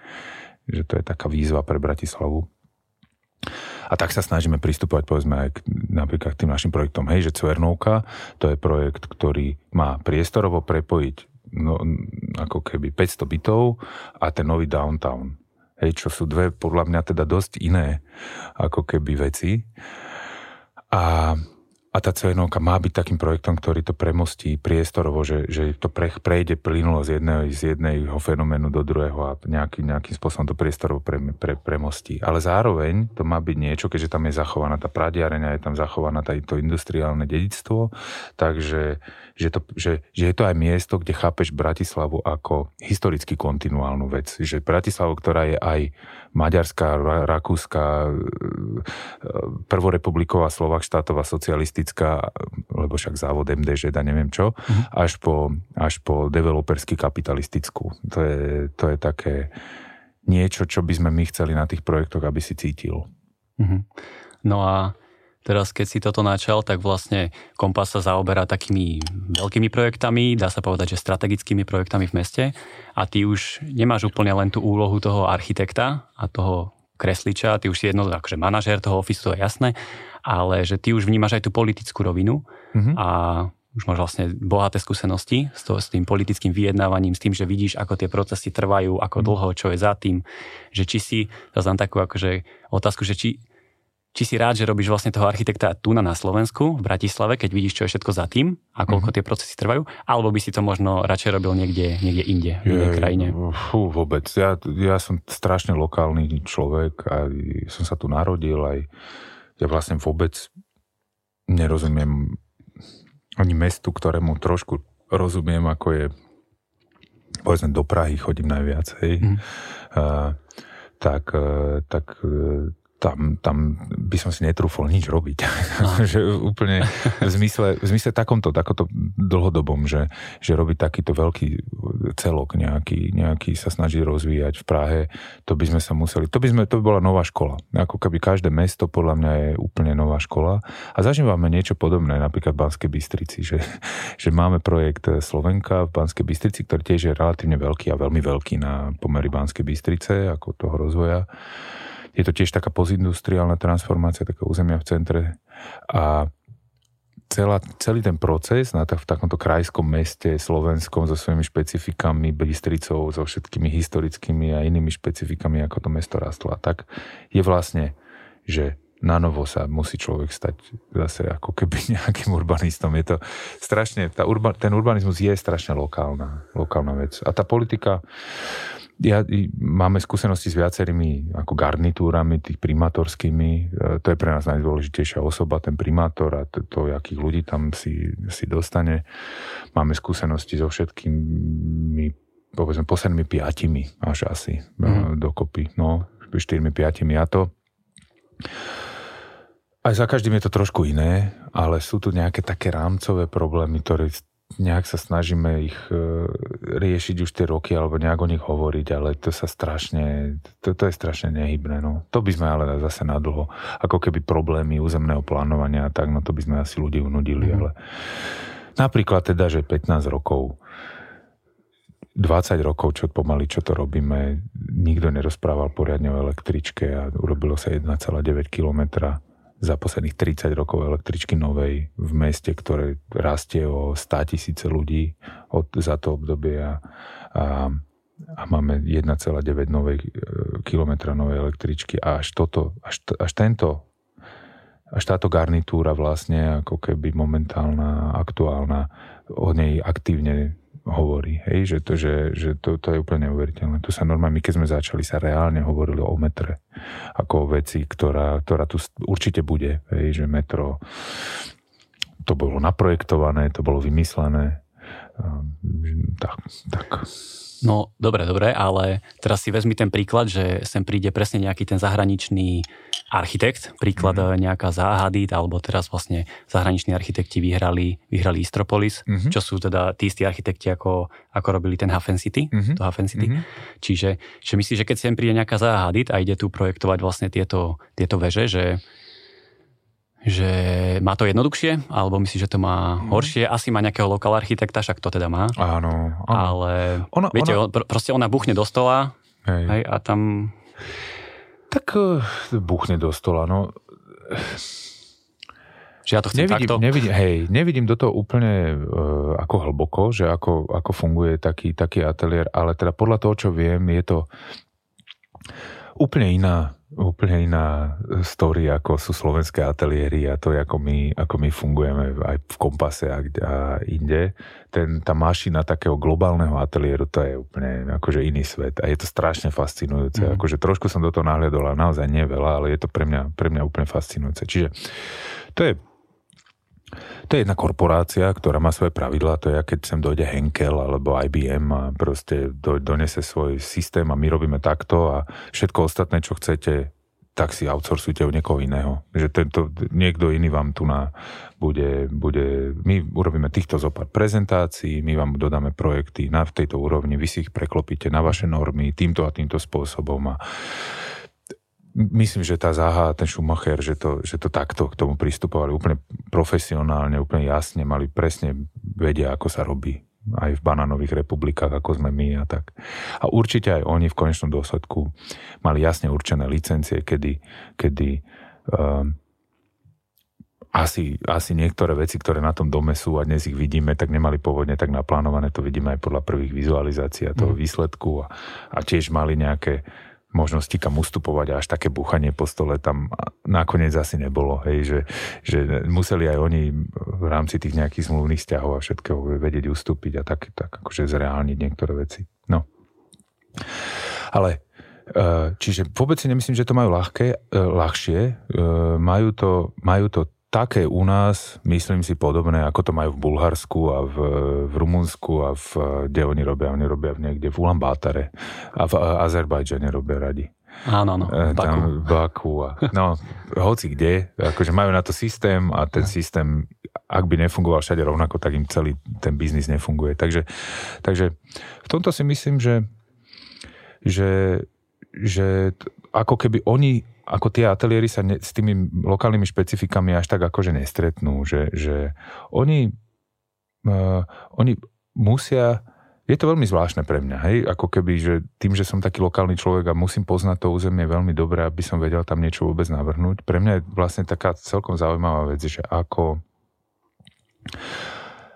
[SPEAKER 2] že to je taká výzva pre Bratislavu. A tak sa snažíme pristupovať povedzme aj k, napríklad k tým našim projektom. Hej, že Cvernovka, to je projekt, ktorý má priestorovo prepojiť no, ako keby 500 bytov a ten nový downtown. Hej, čo sú dve podľa mňa teda dosť iné ako keby veci. A a tá Cvenovka má byť takým projektom, ktorý to premostí priestorovo, že, že to pre, prejde plynulo z, jedného, z jedného fenoménu do druhého a nejaký, nejakým spôsobom to priestorovo pre, pre, premostí. Ale zároveň to má byť niečo, keďže tam je zachovaná tá pradiareňa, je tam zachovaná to industriálne dedictvo, takže že, to, že, že je to aj miesto, kde chápeš Bratislavu ako historicky kontinuálnu vec. Že Bratislavu, ktorá je aj maďarská, rakúska, e, prvorepubliková Slovak štátová socialistická, lebo však závod MDŽ a neviem čo, uh-huh. až, po, až po developersky kapitalistickú. To je, to je také niečo, čo by sme my chceli na tých projektoch, aby si cítil.
[SPEAKER 1] Uh-huh. No a Teraz, keď si toto načal, tak vlastne Kompas sa zaoberá takými veľkými projektami, dá sa povedať, že strategickými projektami v meste a ty už nemáš úplne len tú úlohu toho architekta a toho kresliča, ty už si jedno, akože manažér toho ofisu, to je jasné, ale že ty už vnímaš aj tú politickú rovinu mm-hmm. a už máš vlastne bohaté skúsenosti s, to, s tým politickým vyjednávaním, s tým, že vidíš, ako tie procesy trvajú, ako mhm. dlho, čo je za tým, že či si, zase takú akože otázku, že či či si rád, že robíš vlastne toho architekta tu na, na Slovensku, v Bratislave, keď vidíš, čo je všetko za tým a koľko mm-hmm. tie procesy trvajú, alebo by si to možno radšej robil niekde, niekde inde, v inej krajine?
[SPEAKER 2] Fú, vôbec. Ja, ja som strašne lokálny človek a som sa tu narodil aj ja vlastne vôbec nerozumiem ani mestu, ktorému trošku rozumiem, ako je povedzme do Prahy chodím najviac, hej. Mm. Uh, tak, tak tam, tam by som si netrúfol nič robiť. že úplne v zmysle, v zmysle takomto, takomto dlhodobom, že, že robiť takýto veľký celok nejaký, nejaký sa snaží rozvíjať v Prahe, to by sme sa museli, to by, sme, to by bola nová škola. Ako keby každé mesto podľa mňa je úplne nová škola a zažívame niečo podobné napríklad v Banskej Bystrici, že, že máme projekt Slovenka v Banskej Bystrici, ktorý tiež je relatívne veľký a veľmi veľký na pomery Banskej Bystrice, ako toho rozvoja je to tiež taká pozindustriálna transformácia takého územia v centre a celá, celý ten proces na tak, v takomto krajskom meste slovenskom so svojimi špecifikami, Bystricou, so všetkými historickými a inými špecifikami, ako to mesto rastlo a tak, je vlastne, že na novo sa musí človek stať zase ako keby nejakým urbanistom. Je to strašne, tá urba, ten urbanizmus je strašne lokálna, lokálna vec. A tá politika, ja, máme skúsenosti s viacerými ako garnitúrami, tých primátorskými. E, to je pre nás najdôležitejšia osoba, ten primátor a to, to akých ľudí tam si, si dostane. Máme skúsenosti so všetkými, povedzme, poslednými piatimi až asi mm. dokopy. No, štyrmi, piatimi a to aj za každým je to trošku iné, ale sú tu nejaké také rámcové problémy, ktoré nejak sa snažíme ich e, riešiť už tie roky alebo nejak o nich hovoriť, ale to sa strašne, to, to je strašne nehybné. No. To by sme ale zase nadlho, ako keby problémy územného plánovania a tak, no to by sme asi ľudí unudili, mm. ale napríklad teda, že 15 rokov 20 rokov, čo pomaly, čo to robíme, nikto nerozprával poriadne o električke a urobilo sa 1,9 kilometra za posledných 30 rokov električky novej v meste, ktoré rastie o 100 tisíce ľudí od, za to obdobie a, a, a máme 1,9 novej, e, kilometra novej električky a až toto, až, až tento až táto garnitúra vlastne ako keby momentálna, aktuálna, o nej aktívne hovorí, hej, že, to, že, že to, to je úplne neuveriteľné. Tu sa normálne, my keď sme začali, sa reálne hovorili o metre, ako o veci, ktorá, ktorá tu určite bude, hej, že metro, to bolo naprojektované, to bolo vymyslené, tak, tak.
[SPEAKER 1] No, dobre, dobre, ale teraz si vezmi ten príklad, že sem príde presne nejaký ten zahraničný architekt, príklad mm. nejaká záhady, alebo teraz vlastne zahraniční architekti vyhrali, vyhrali Istropolis, mm-hmm. čo sú teda tí istí architekti, ako, ako robili ten Hafen City, mm-hmm. to Hafen City. Mm-hmm. Čiže že myslíš, že keď sem príde nejaká záhady a ide tu projektovať vlastne tieto, tieto veže, že že má to jednoduchšie, alebo myslíš, že to má mhm. horšie? Asi má nejakého lokál architekta, však to teda má.
[SPEAKER 2] Áno. áno.
[SPEAKER 1] Ale ona, viete, ona... proste ona buchne do stola hej. Hej, a tam...
[SPEAKER 2] Tak uh, buchne do stola, no...
[SPEAKER 1] Že ja to chcem
[SPEAKER 2] nevidím,
[SPEAKER 1] takto?
[SPEAKER 2] Nevidím, hej, nevidím do toho úplne uh, ako hlboko, že ako, ako funguje taký, taký ateliér, ale teda podľa toho, čo viem, je to úplne iná úplne iná story, ako sú slovenské ateliéry a to, ako my, ako my fungujeme aj v kompase a, a inde. Ten, tá mašina takého globálneho ateliéru, to je úplne akože iný svet a je to strašne fascinujúce. Mm. Akože trošku som do toho nahliadol a naozaj nie veľa, ale je to pre mňa, pre mňa úplne fascinujúce. Čiže to je to je jedna korporácia, ktorá má svoje pravidlá, to je, keď sem dojde Henkel alebo IBM a proste do, donese svoj systém a my robíme takto a všetko ostatné, čo chcete, tak si outsourcujte u niekoho iného. Že tento, niekto iný vám tu na bude, bude, my urobíme týchto zopár prezentácií, my vám dodáme projekty na v tejto úrovni, vy si ich preklopíte na vaše normy týmto a týmto spôsobom a myslím, že tá Zaha, ten Schumacher, že to, že to takto k tomu pristupovali úplne profesionálne, úplne jasne, mali presne vedia, ako sa robí aj v banánových republikách, ako sme my a tak. A určite aj oni v konečnom dôsledku mali jasne určené licencie, kedy, kedy um, asi, asi niektoré veci, ktoré na tom dome sú a dnes ich vidíme, tak nemali pôvodne tak naplánované, to vidíme aj podľa prvých vizualizácií a toho mm. výsledku a, a tiež mali nejaké možnosti kam ustupovať a až také buchanie po stole tam nakoniec asi nebolo. Hej, že, že museli aj oni v rámci tých nejakých zmluvných vzťahov a všetkého vedieť ustúpiť a tak, tak akože zreálniť niektoré veci. No. Ale e, Čiže vôbec si nemyslím, že to majú ľahké, e, ľahšie. E, majú to, majú to také u nás, myslím si, podobné, ako to majú v Bulharsku a v, v Rumunsku a v, kde oni robia, oni robia v niekde v Ulambátare a v Azerbajdžane robia radi.
[SPEAKER 1] Áno, áno,
[SPEAKER 2] v Baku. Tam Baku a, no, hoci kde, akože majú na to systém a ten systém, ak by nefungoval všade rovnako, tak im celý ten biznis nefunguje. Takže, takže v tomto si myslím, že, že, že ako keby oni ako tie ateliéry sa ne, s tými lokálnymi špecifikami až tak akože nestretnú, že, že oni, uh, oni musia je to veľmi zvláštne pre mňa, hej, ako keby, že tým, že som taký lokálny človek a musím poznať to územie veľmi dobre, aby som vedel tam niečo vôbec navrhnúť. Pre mňa je vlastne taká celkom zaujímavá vec, že ako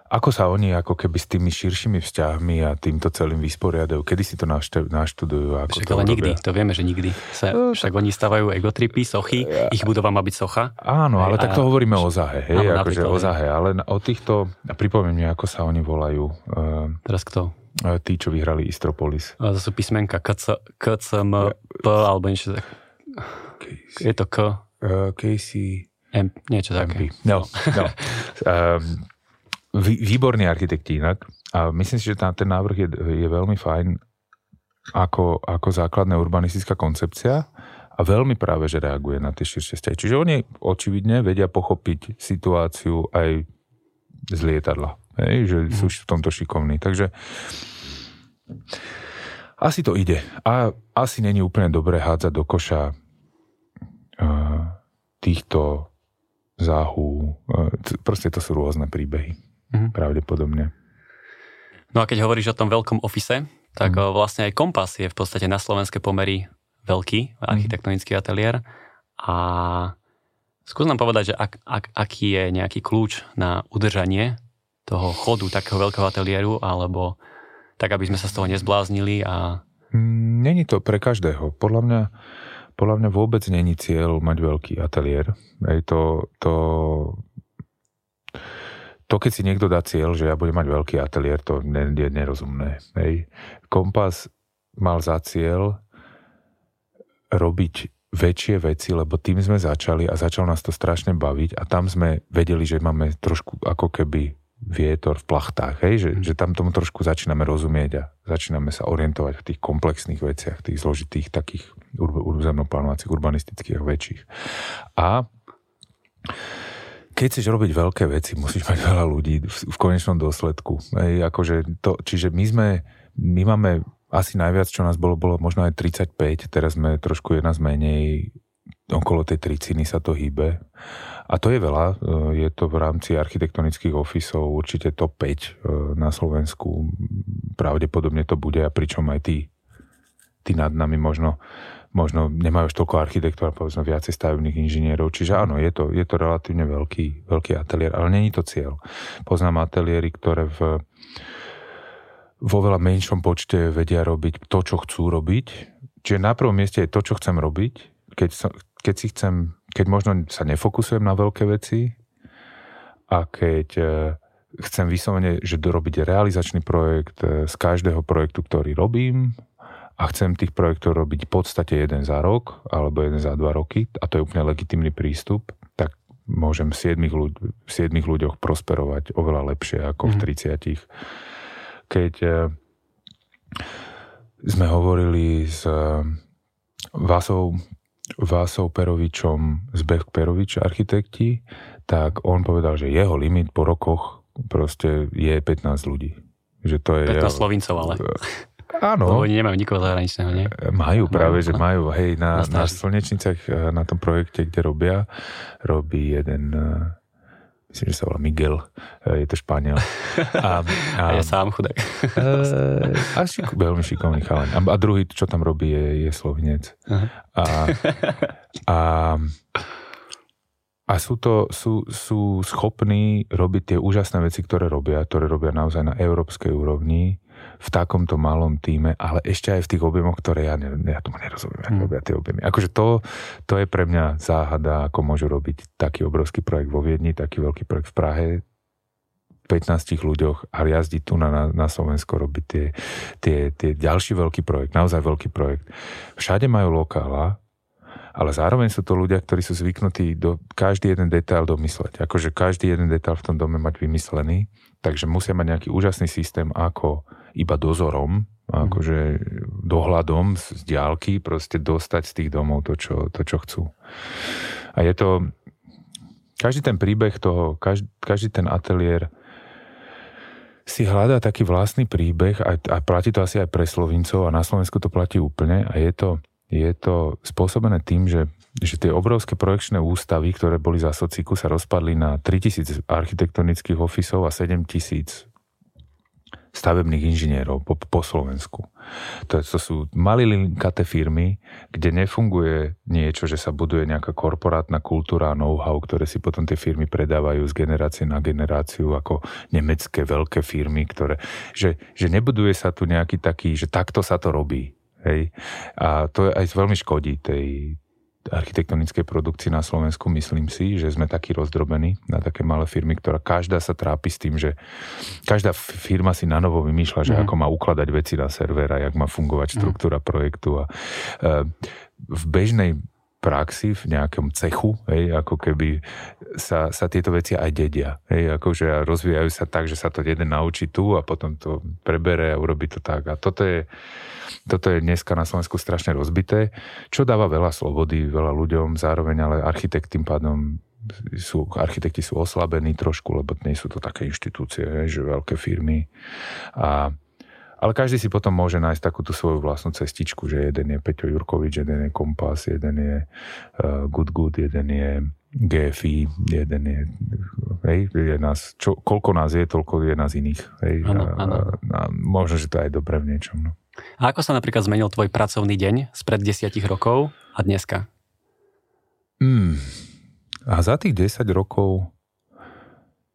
[SPEAKER 2] ako sa oni ako keby s tými širšími vzťahmi a týmto celým vysporiadajú? Kedy si to naštudujú? Ako
[SPEAKER 1] však to ale nikdy, to vieme, že nikdy. Sa, no, však oni stavajú egotripy, sochy, ich budova má byť socha.
[SPEAKER 2] Áno, ale a, tak to hovoríme o Zahe, hej, áno, akože o Zahe, ale o týchto, pripoviem mi, ako sa oni volajú. Uh,
[SPEAKER 1] Teraz kto?
[SPEAKER 2] Uh, tí, čo vyhrali Istropolis.
[SPEAKER 1] A to sú písmenka KC, KCM, P, alebo niečo tak. Je to K.
[SPEAKER 2] Casey.
[SPEAKER 1] M, niečo také.
[SPEAKER 2] No, no. um, výborní architekti inak a myslím si, že tá, ten návrh je, je veľmi fajn ako, ako základná urbanistická koncepcia a veľmi práve, že reaguje na tie širšie vzťahy. Čiže oni očividne vedia pochopiť situáciu aj z lietadla, hej, že mm. sú v tomto šikovní. Takže asi to ide. A asi není úplne dobré hádzať do koša uh, týchto záhú. Uh, proste to sú rôzne príbehy mm-hmm. pravdepodobne.
[SPEAKER 1] No a keď hovoríš o tom veľkom ofise, tak mm. vlastne aj Kompas je v podstate na slovenské pomery veľký architektonický ateliér a skús nám povedať, že ak, ak, aký je nejaký kľúč na udržanie toho chodu takého veľkého ateliéru, alebo tak, aby sme sa z toho nezbláznili a...
[SPEAKER 2] Mm, není to pre každého. Podľa mňa, podľa mňa vôbec není cieľ mať veľký ateliér. Ej, to, to to, keď si niekto dá cieľ, že ja budem mať veľký ateliér, to je nerozumné. Hej. Kompas mal za cieľ robiť väčšie veci, lebo tým sme začali a začal nás to strašne baviť a tam sme vedeli, že máme trošku ako keby vietor v plachtách, hej? Že, že tam tomu trošku začíname rozumieť a začíname sa orientovať v tých komplexných veciach, tých zložitých takých územnoplánovacích, urbanistických a väčších. A keď chceš robiť veľké veci, musíš mať veľa ľudí v, v konečnom dôsledku. Ej, akože to, čiže my sme, my máme asi najviac, čo nás bolo, bolo možno aj 35, teraz sme trošku jedna z menej, okolo tej triciny sa to hýbe. A to je veľa, e, je to v rámci architektonických ofisov určite top 5 e, na Slovensku. Pravdepodobne to bude a pričom aj tí, tí nad nami možno možno nemajú už toľko architektov a povedzme viacej stavebných inžinierov. Čiže áno, je to, je to relatívne veľký, veľký ateliér, ale není to cieľ. Poznám ateliéry, ktoré v, vo veľa menšom počte vedia robiť to, čo chcú robiť. Čiže na prvom mieste je to, čo chcem robiť. Keď, keď si chcem, keď možno sa nefokusujem na veľké veci a keď e, chcem vyslovene, že dorobiť realizačný projekt e, z každého projektu, ktorý robím, a chcem tých projektov robiť v podstate jeden za rok alebo jeden za dva roky a to je úplne legitimný prístup, tak môžem v 7, ľuď, v 7 ľuďoch prosperovať oveľa lepšie ako mm. v 30. Mhm. Keď e, sme hovorili s e, Vasou, Vasou Perovičom z Beck Perovič architekti, tak on povedal, že jeho limit po rokoch proste je 15 ľudí. Že to je
[SPEAKER 1] 15 Slovincov ale.
[SPEAKER 2] Áno.
[SPEAKER 1] Lebo oni nemajú nikoho zahraničného, nie?
[SPEAKER 2] Majú práve, majú, že majú. Hej, na, na, na Slnečnicách, eh, na tom projekte, kde robia, robí jeden eh, myslím, že sa volá Miguel, je to Španiel.
[SPEAKER 1] A, a, a ja sám chudák.
[SPEAKER 2] A šik, veľmi šikovný chalan. A, a druhý, čo tam robí, je, je Slovinec. A, a, a sú, to, sú, sú schopní robiť tie úžasné veci, ktoré robia, ktoré robia naozaj na európskej úrovni v takomto malom týme, ale ešte aj v tých objemoch, ktoré ja, ne, ja tomu nerozumiem, ako hmm. robia tie objemy. Akože to, to je pre mňa záhada, ako môžu robiť taký obrovský projekt vo Viedni, taký veľký projekt v Prahe, 15 ľuďoch a jazdiť tu na, na, na Slovensko robiť tie, tie, tie ďalší veľký projekt, naozaj veľký projekt. Všade majú lokála, ale zároveň sú to ľudia, ktorí sú zvyknutí do každý jeden detail domysleť. Akože každý jeden detail v tom dome mať vymyslený, takže musia mať nejaký úžasný systém, ako iba dozorom, akože dohľadom z diálky proste dostať z tých domov to, čo, to, čo chcú. A je to, každý ten príbeh toho, každý, každý ten ateliér si hľadá taký vlastný príbeh a, a platí to asi aj pre Slovincov a na Slovensku to platí úplne a je to, je to spôsobené tým, že, že tie obrovské projekčné ústavy, ktoré boli za sociku, sa rozpadli na 3000 architektonických ofisov a 7000 stavebných inžinierov po, po Slovensku. To, to sú malé linkaté firmy, kde nefunguje niečo, že sa buduje nejaká korporátna kultúra a know-how, ktoré si potom tie firmy predávajú z generácie na generáciu ako nemecké veľké firmy, ktoré, že, že nebuduje sa tu nejaký taký, že takto sa to robí. Hej? A to aj veľmi škodí tej, architektonickej produkcii na Slovensku, myslím si, že sme takí rozdrobení na také malé firmy, ktorá každá sa trápi s tým, že každá firma si na novo vymýšľa, že mm. ako má ukladať veci na server a jak má fungovať mhm. štruktúra mm. projektu. A, e, v bežnej praxi, v nejakom cechu, hej, ako keby sa, sa tieto veci aj dedia. Hej, akože rozvíjajú sa tak, že sa to jeden naučí tu a potom to prebere a urobí to tak. A toto je, toto je dneska na Slovensku strašne rozbité, čo dáva veľa slobody veľa ľuďom, zároveň ale architekt tým pádom sú, architekti sú oslabení trošku, lebo nie sú to také inštitúcie, že veľké firmy. A, ale každý si potom môže nájsť takú tú svoju vlastnú cestičku, že jeden je Peťo Jurkovič, jeden je Kompas, jeden je uh, Good Good, jeden je GFI, jeden je, hej, je nás, čo, koľko nás je, toľko je nás iných. Hej, ano, a, ano. A, a možno, že to je dobré v niečom. No.
[SPEAKER 1] A ako sa napríklad zmenil tvoj pracovný deň spred desiatich rokov a dneska?
[SPEAKER 2] Hmm. A za tých 10 rokov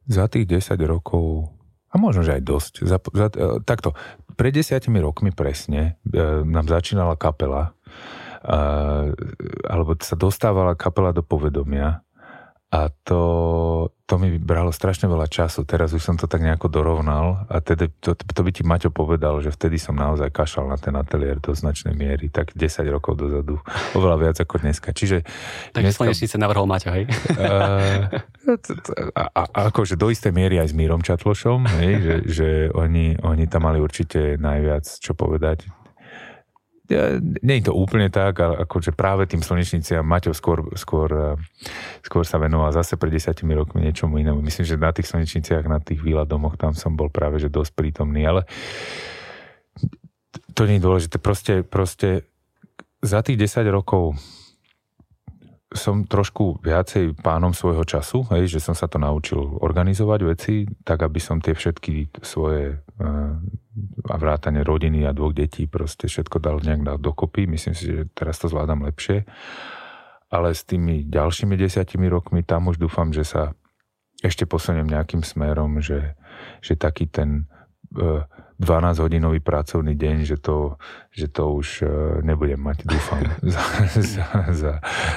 [SPEAKER 2] za tých 10 rokov a možno, že aj dosť. Za, za, e, takto, pred desiatimi rokmi presne e, nám začínala kapela, e, alebo sa dostávala kapela do povedomia a to, to mi bralo strašne veľa času. Teraz už som to tak nejako dorovnal a tedy, to, to by ti Maťo povedal, že vtedy som naozaj kašal na ten ateliér do značnej miery, tak 10 rokov dozadu, oveľa viac ako dneska. Čiže
[SPEAKER 1] Takže dneska, slnečnice navrhol Maťo, hej? Uh,
[SPEAKER 2] a, a, a akože do istej miery aj s Mírom Čatlošom, hej, že, že oni, oni tam mali určite najviac čo povedať nie je to úplne tak, ale akože práve tým slnečniciam Maťo skôr, skôr, eh, skôr sa venoval zase pred desiatimi rokmi niečomu inému. Myslím, že na tých slnečniciach, na tých výladomoch, tam som bol práve že dosť prítomný, ale to nie je dôležité. Proste, proste za tých 10 rokov som trošku viacej pánom svojho času, hej, že som sa to naučil organizovať veci, tak aby som tie všetky svoje a vrátane rodiny a dvoch detí proste všetko dal nejak dal dokopy. Myslím si, že teraz to zvládam lepšie. Ale s tými ďalšími desiatimi rokmi tam už dúfam, že sa ešte posuniem nejakým smerom, že, že taký ten uh, 12-hodinový pracovný deň, že to, že to už e, nebudem mať, dúfam, za, za, za,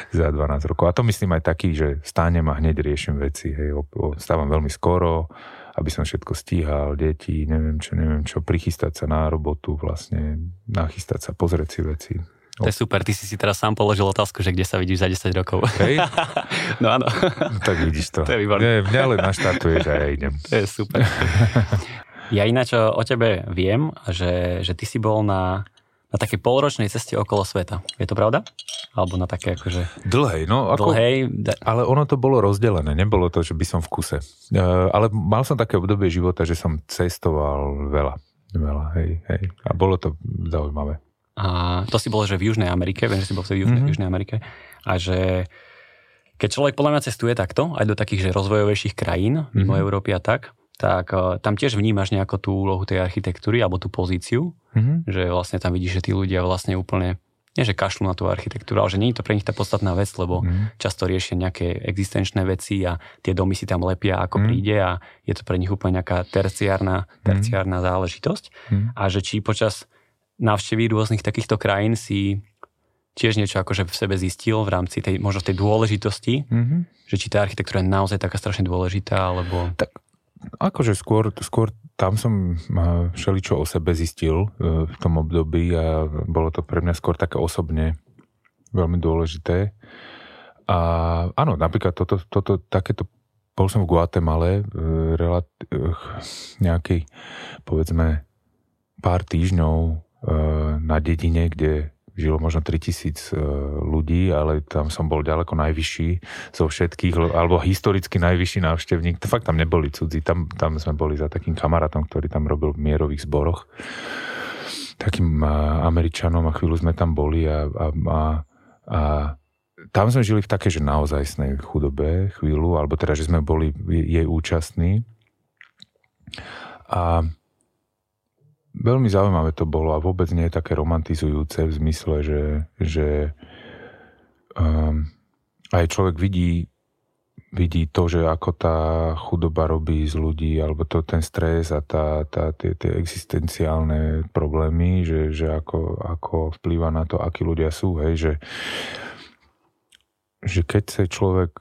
[SPEAKER 2] za 12 rokov. A to myslím aj taký, že stánem a hneď riešim veci. Hej, stávam veľmi skoro, aby som všetko stíhal, deti, neviem čo, neviem čo, prichystať sa na robotu, vlastne nachystať sa, pozrieť si veci.
[SPEAKER 1] To je super, ty si si teraz sám položil otázku, že kde sa vidíš za 10 rokov.
[SPEAKER 2] Hej?
[SPEAKER 1] no áno.
[SPEAKER 2] tak vidíš to.
[SPEAKER 1] To je výborné.
[SPEAKER 2] Mňa len naštartuješ a ja idem.
[SPEAKER 1] To je super. Ja ináč o tebe viem, že, že ty si bol na, na takej polročnej ceste okolo sveta. Je to pravda? Alebo na také akože...
[SPEAKER 2] Dlhej, no. Ako,
[SPEAKER 1] dlhej.
[SPEAKER 2] Ale ono to bolo rozdelené, nebolo to, že by som v kuse. Uh, ale mal som také obdobie života, že som cestoval veľa. Veľa, hej, hej. A bolo to zaujímavé.
[SPEAKER 1] A to si bolo, že v Južnej Amerike, viem, že si bol v Južnej, mm-hmm. Južnej Amerike. A že keď človek podľa mňa cestuje takto, aj do takých že rozvojovejších krajín, mimo mm-hmm. Európy a tak, tak uh, tam tiež vnímaš nejako tú úlohu tej architektúry alebo tú pozíciu, mm-hmm. že vlastne tam vidíš, že tí ľudia vlastne úplne, nie že kašľú na tú architektúru, ale že nie je to pre nich tá podstatná vec, lebo mm-hmm. často riešia nejaké existenčné veci a tie domy si tam lepia ako mm-hmm. príde a je to pre nich úplne nejaká terciárna, mhm. terciárna mm-hmm. záležitosť. Mm-hmm. A že či počas návštevy rôznych takýchto krajín si tiež niečo akože v sebe zistil v rámci tej, možno tej dôležitosti, mm-hmm. že či tá architektúra je naozaj taká strašne dôležitá, alebo...
[SPEAKER 2] Tak Akože skôr, skôr tam som všeličo o sebe zistil e, v tom období a bolo to pre mňa skôr také osobne veľmi dôležité. A áno, napríklad toto, toto takéto, bol som v Guatemale e, relat, nejaký, povedzme, pár týždňov na dedine, kde žilo možno 3000 ľudí, ale tam som bol ďaleko najvyšší zo všetkých, alebo historicky najvyšší návštevník. Fakt tam neboli cudzí, tam, tam sme boli za takým kamarátom, ktorý tam robil v mierových zboroch. Takým Američanom a chvíľu sme tam boli a, a, a, a tam sme žili v takej, že naozajstnej chudobe chvíľu, alebo teda, že sme boli jej účastní. A veľmi zaujímavé to bolo a vôbec nie je také romantizujúce v zmysle, že, že um, aj človek vidí, vidí to, že ako tá chudoba robí z ľudí, alebo to ten stres a tá, tá, tie, tie existenciálne problémy, že, že ako, ako vplýva na to, akí ľudia sú, hej, že, že keď sa človek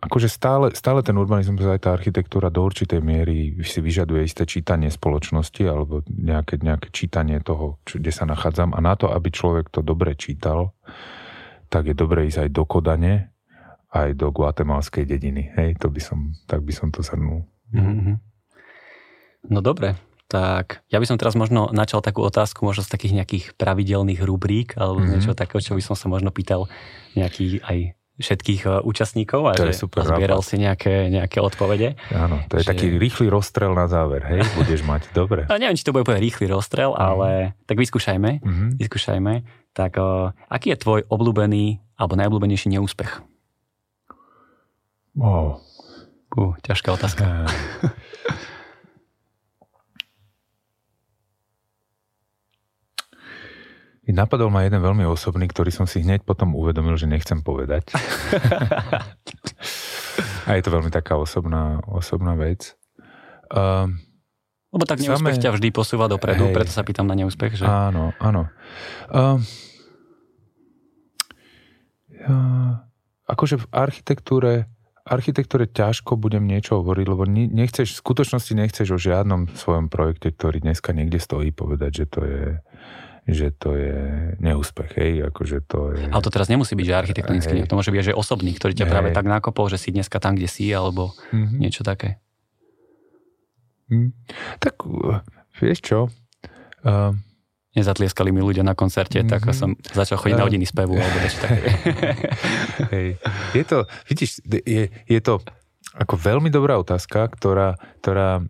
[SPEAKER 2] akože stále, stále ten urbanizmus, aj tá architektúra do určitej miery si vyžaduje isté čítanie spoločnosti alebo nejaké, nejaké čítanie toho, čo, kde sa nachádzam. A na to, aby človek to dobre čítal, tak je dobre ísť aj do Kodane, aj do guatemalskej dediny. Hej, to by som, tak by som to zhrnul. Mm-hmm.
[SPEAKER 1] No dobre, tak ja by som teraz možno načal takú otázku, možno z takých nejakých pravidelných rubrík, alebo mm-hmm. niečo takého, čo by som sa možno pýtal nejaký aj všetkých e, účastníkov a to že je super zbieral si nejaké, nejaké odpovede.
[SPEAKER 2] Áno, to je že... taký rýchly rozstrel na záver, hej, budeš mať, dobre.
[SPEAKER 1] A neviem, či to bude úplne rýchly rozstrel, mm. ale tak vyskúšajme, mm-hmm. vyskúšajme. Tak uh, aký je tvoj obľúbený alebo najobľúbenejší neúspech?
[SPEAKER 2] Oh.
[SPEAKER 1] Uh, ťažká otázka.
[SPEAKER 2] Napadol ma jeden veľmi osobný, ktorý som si hneď potom uvedomil, že nechcem povedať. A je to veľmi taká osobná, osobná vec. Uh,
[SPEAKER 1] Lebo tak neúspech same... ťa vždy posúva dopredu, hej, preto sa pýtam na neúspech. Že...
[SPEAKER 2] Áno, áno. Uh, uh, akože v architektúre architektúre ťažko budem niečo hovoriť, lebo nechceš, v skutočnosti nechceš o žiadnom svojom projekte, ktorý dneska niekde stojí, povedať, že to je že to je neúspech, hej, akože to je...
[SPEAKER 1] Ale to teraz nemusí byť, že architektonický, to môže byť, že osobný, ktorý ťa hej. práve tak nakopol, že si dneska tam, kde si, alebo mm-hmm. niečo také.
[SPEAKER 2] Mm. Tak, vieš čo? Uh,
[SPEAKER 1] Nezatlieskali mi ľudia na koncerte, mm-hmm. tak mhm. som začal chodiť uh, na hodiny spevu, alebo niečo také.
[SPEAKER 2] hej. Je to, vidíš, je, je to ako veľmi dobrá otázka, ktorá, ktorá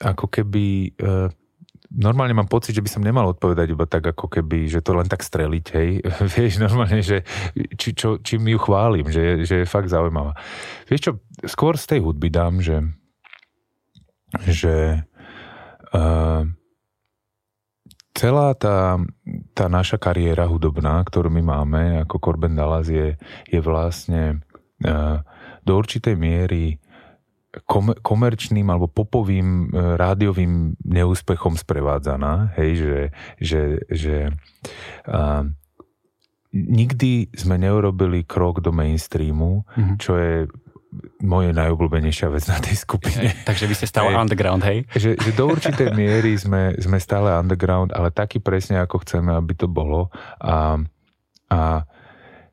[SPEAKER 2] ako keby... Uh, normálne mám pocit, že by som nemal odpovedať iba tak, ako keby, že to len tak streliť, hej. Vieš, normálne, že či, čo, čím ju chválim, že, že je fakt zaujímavá. Vieš čo, skôr z tej hudby dám, že že uh, celá tá, tá naša kariéra hudobná, ktorú my máme ako Corben Dallas je, je vlastne uh, do určitej miery komerčným alebo popovým e, rádiovým neúspechom sprevádzaná, hej, že, že, že a, nikdy sme neurobili krok do mainstreamu, mm-hmm. čo je moje najobľúbenejšia vec na tej skupine.
[SPEAKER 1] Takže vy ste stále hej, underground, hej?
[SPEAKER 2] Že, že do určitej miery sme, sme stále underground, ale taký presne, ako chceme, aby to bolo. A, a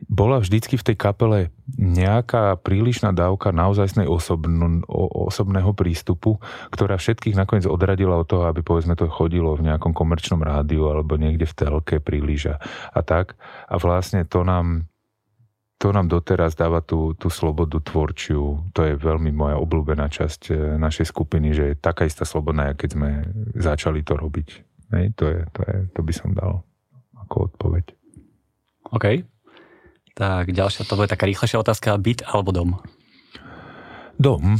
[SPEAKER 2] bola vždycky v tej kapele nejaká prílišná dávka naozajstnej osobn, osobného prístupu, ktorá všetkých nakoniec odradila od toho, aby povedzme to chodilo v nejakom komerčnom rádiu alebo niekde v telke príliš a, a tak. A vlastne to nám to nám doteraz dáva tú, tú slobodu tvorčiu. To je veľmi moja obľúbená časť e, našej skupiny, že je taká istá slobodná, keď sme začali to robiť. Hej, to, je, to, je, to by som dal ako odpoveď.
[SPEAKER 1] OK. Tak ďalšia, to bude taká rýchlejšia otázka. Byt alebo dom?
[SPEAKER 2] Dom. E,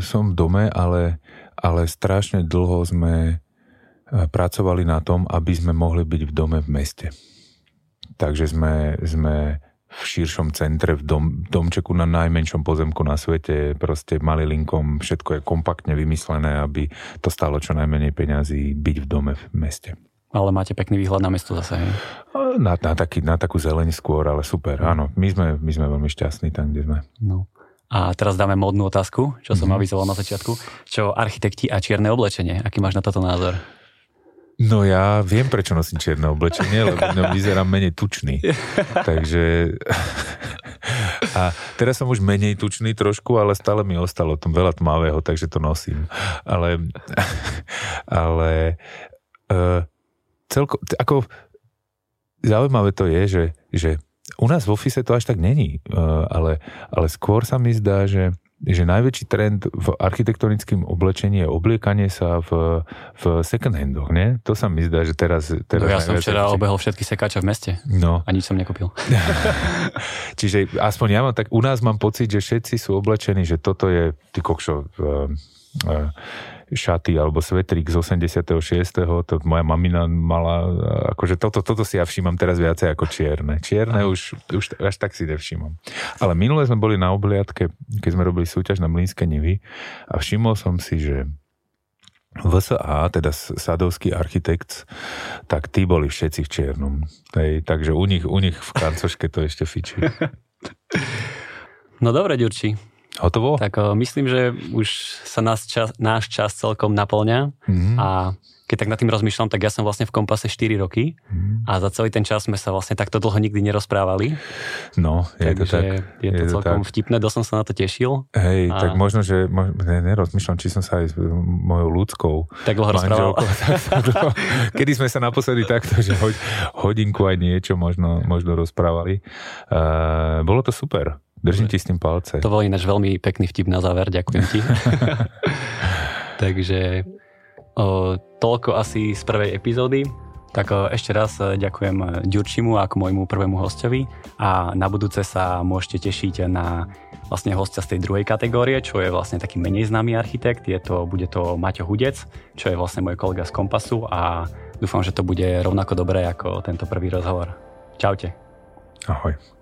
[SPEAKER 2] som v dome, ale, ale strašne dlho sme e, pracovali na tom, aby sme mohli byť v dome v meste. Takže sme, sme v širšom centre, v dom, domčeku na najmenšom pozemku na svete, proste malilinkom, všetko je kompaktne vymyslené, aby to stalo čo najmenej peňazí byť v dome v meste.
[SPEAKER 1] Ale máte pekný výhľad na mesto zase, hej?
[SPEAKER 2] Na, na, taký, na takú zeleň skôr, ale super, áno. My sme, my sme veľmi šťastní tam, kde sme.
[SPEAKER 1] No. A teraz dáme modnú otázku, čo som mm-hmm. avizoval na začiatku. Čo architekti a čierne oblečenie? Aký máš na toto názor?
[SPEAKER 2] No ja viem, prečo nosím čierne oblečenie, lebo ňom vyzerám menej tučný. Takže... A teraz som už menej tučný trošku, ale stále mi ostalo tam veľa tmavého, takže to nosím. Ale, ale uh, celko, ako zaujímavé to je, že, že u nás v office to až tak není, uh, ale, ale skôr sa mi zdá, že že najväčší trend v architektonickým oblečení je obliekanie sa v, v second handoch, nie? To sa mi zdá, že teraz... teraz
[SPEAKER 1] no ja som včera či... obehol všetky sekáče v meste
[SPEAKER 2] no.
[SPEAKER 1] a nič som nekúpil.
[SPEAKER 2] Čiže aspoň ja mám tak, u nás mám pocit, že všetci sú oblečení, že toto je, ty kokšo, uh, uh, šaty alebo svetrík z 86. To moja mamina mala, akože toto, toto si ja všímam teraz viacej ako čierne. Čierne už, už až tak si nevšímam. Ale minule sme boli na obliadke, keď sme robili súťaž na Mlínske nivy a všimol som si, že VSA, teda sadovský architekt, tak tí boli všetci v čiernom. Hej, takže u nich, u nich v kancoške to ešte fičí.
[SPEAKER 1] No dobre, Ďurči.
[SPEAKER 2] Hotovo?
[SPEAKER 1] Tak uh, myslím, že už sa nás čas, náš čas celkom naplňa mm-hmm. a keď tak nad tým rozmýšľam, tak ja som vlastne v Kompase 4 roky mm. a za celý ten čas sme sa vlastne takto dlho nikdy nerozprávali.
[SPEAKER 2] No, je Takže to tak.
[SPEAKER 1] je to je celkom to tak. vtipné, dosť som sa na to tešil.
[SPEAKER 2] Hej, a... tak možno, že ne, nerozmýšľam, či som sa aj s mojou ľudskou
[SPEAKER 1] tak dlho rozprával.
[SPEAKER 2] Kedy sme sa naposledy takto, že hodinku aj niečo možno, možno rozprávali. Uh, bolo to super. Držím ti s tým palce.
[SPEAKER 1] To bol ináč veľmi pekný vtip na záver, ďakujem ti. Takže o, toľko asi z prvej epizódy. Tak o, ešte raz e, ďakujem Ďurčimu ako môjmu prvému hostovi a na budúce sa môžete tešiť na vlastne hostia z tej druhej kategórie, čo je vlastne taký menej známy architekt. Je to, bude to Maťo Hudec, čo je vlastne môj kolega z Kompasu a dúfam, že to bude rovnako dobré ako tento prvý rozhovor. Čaute.
[SPEAKER 2] Ahoj.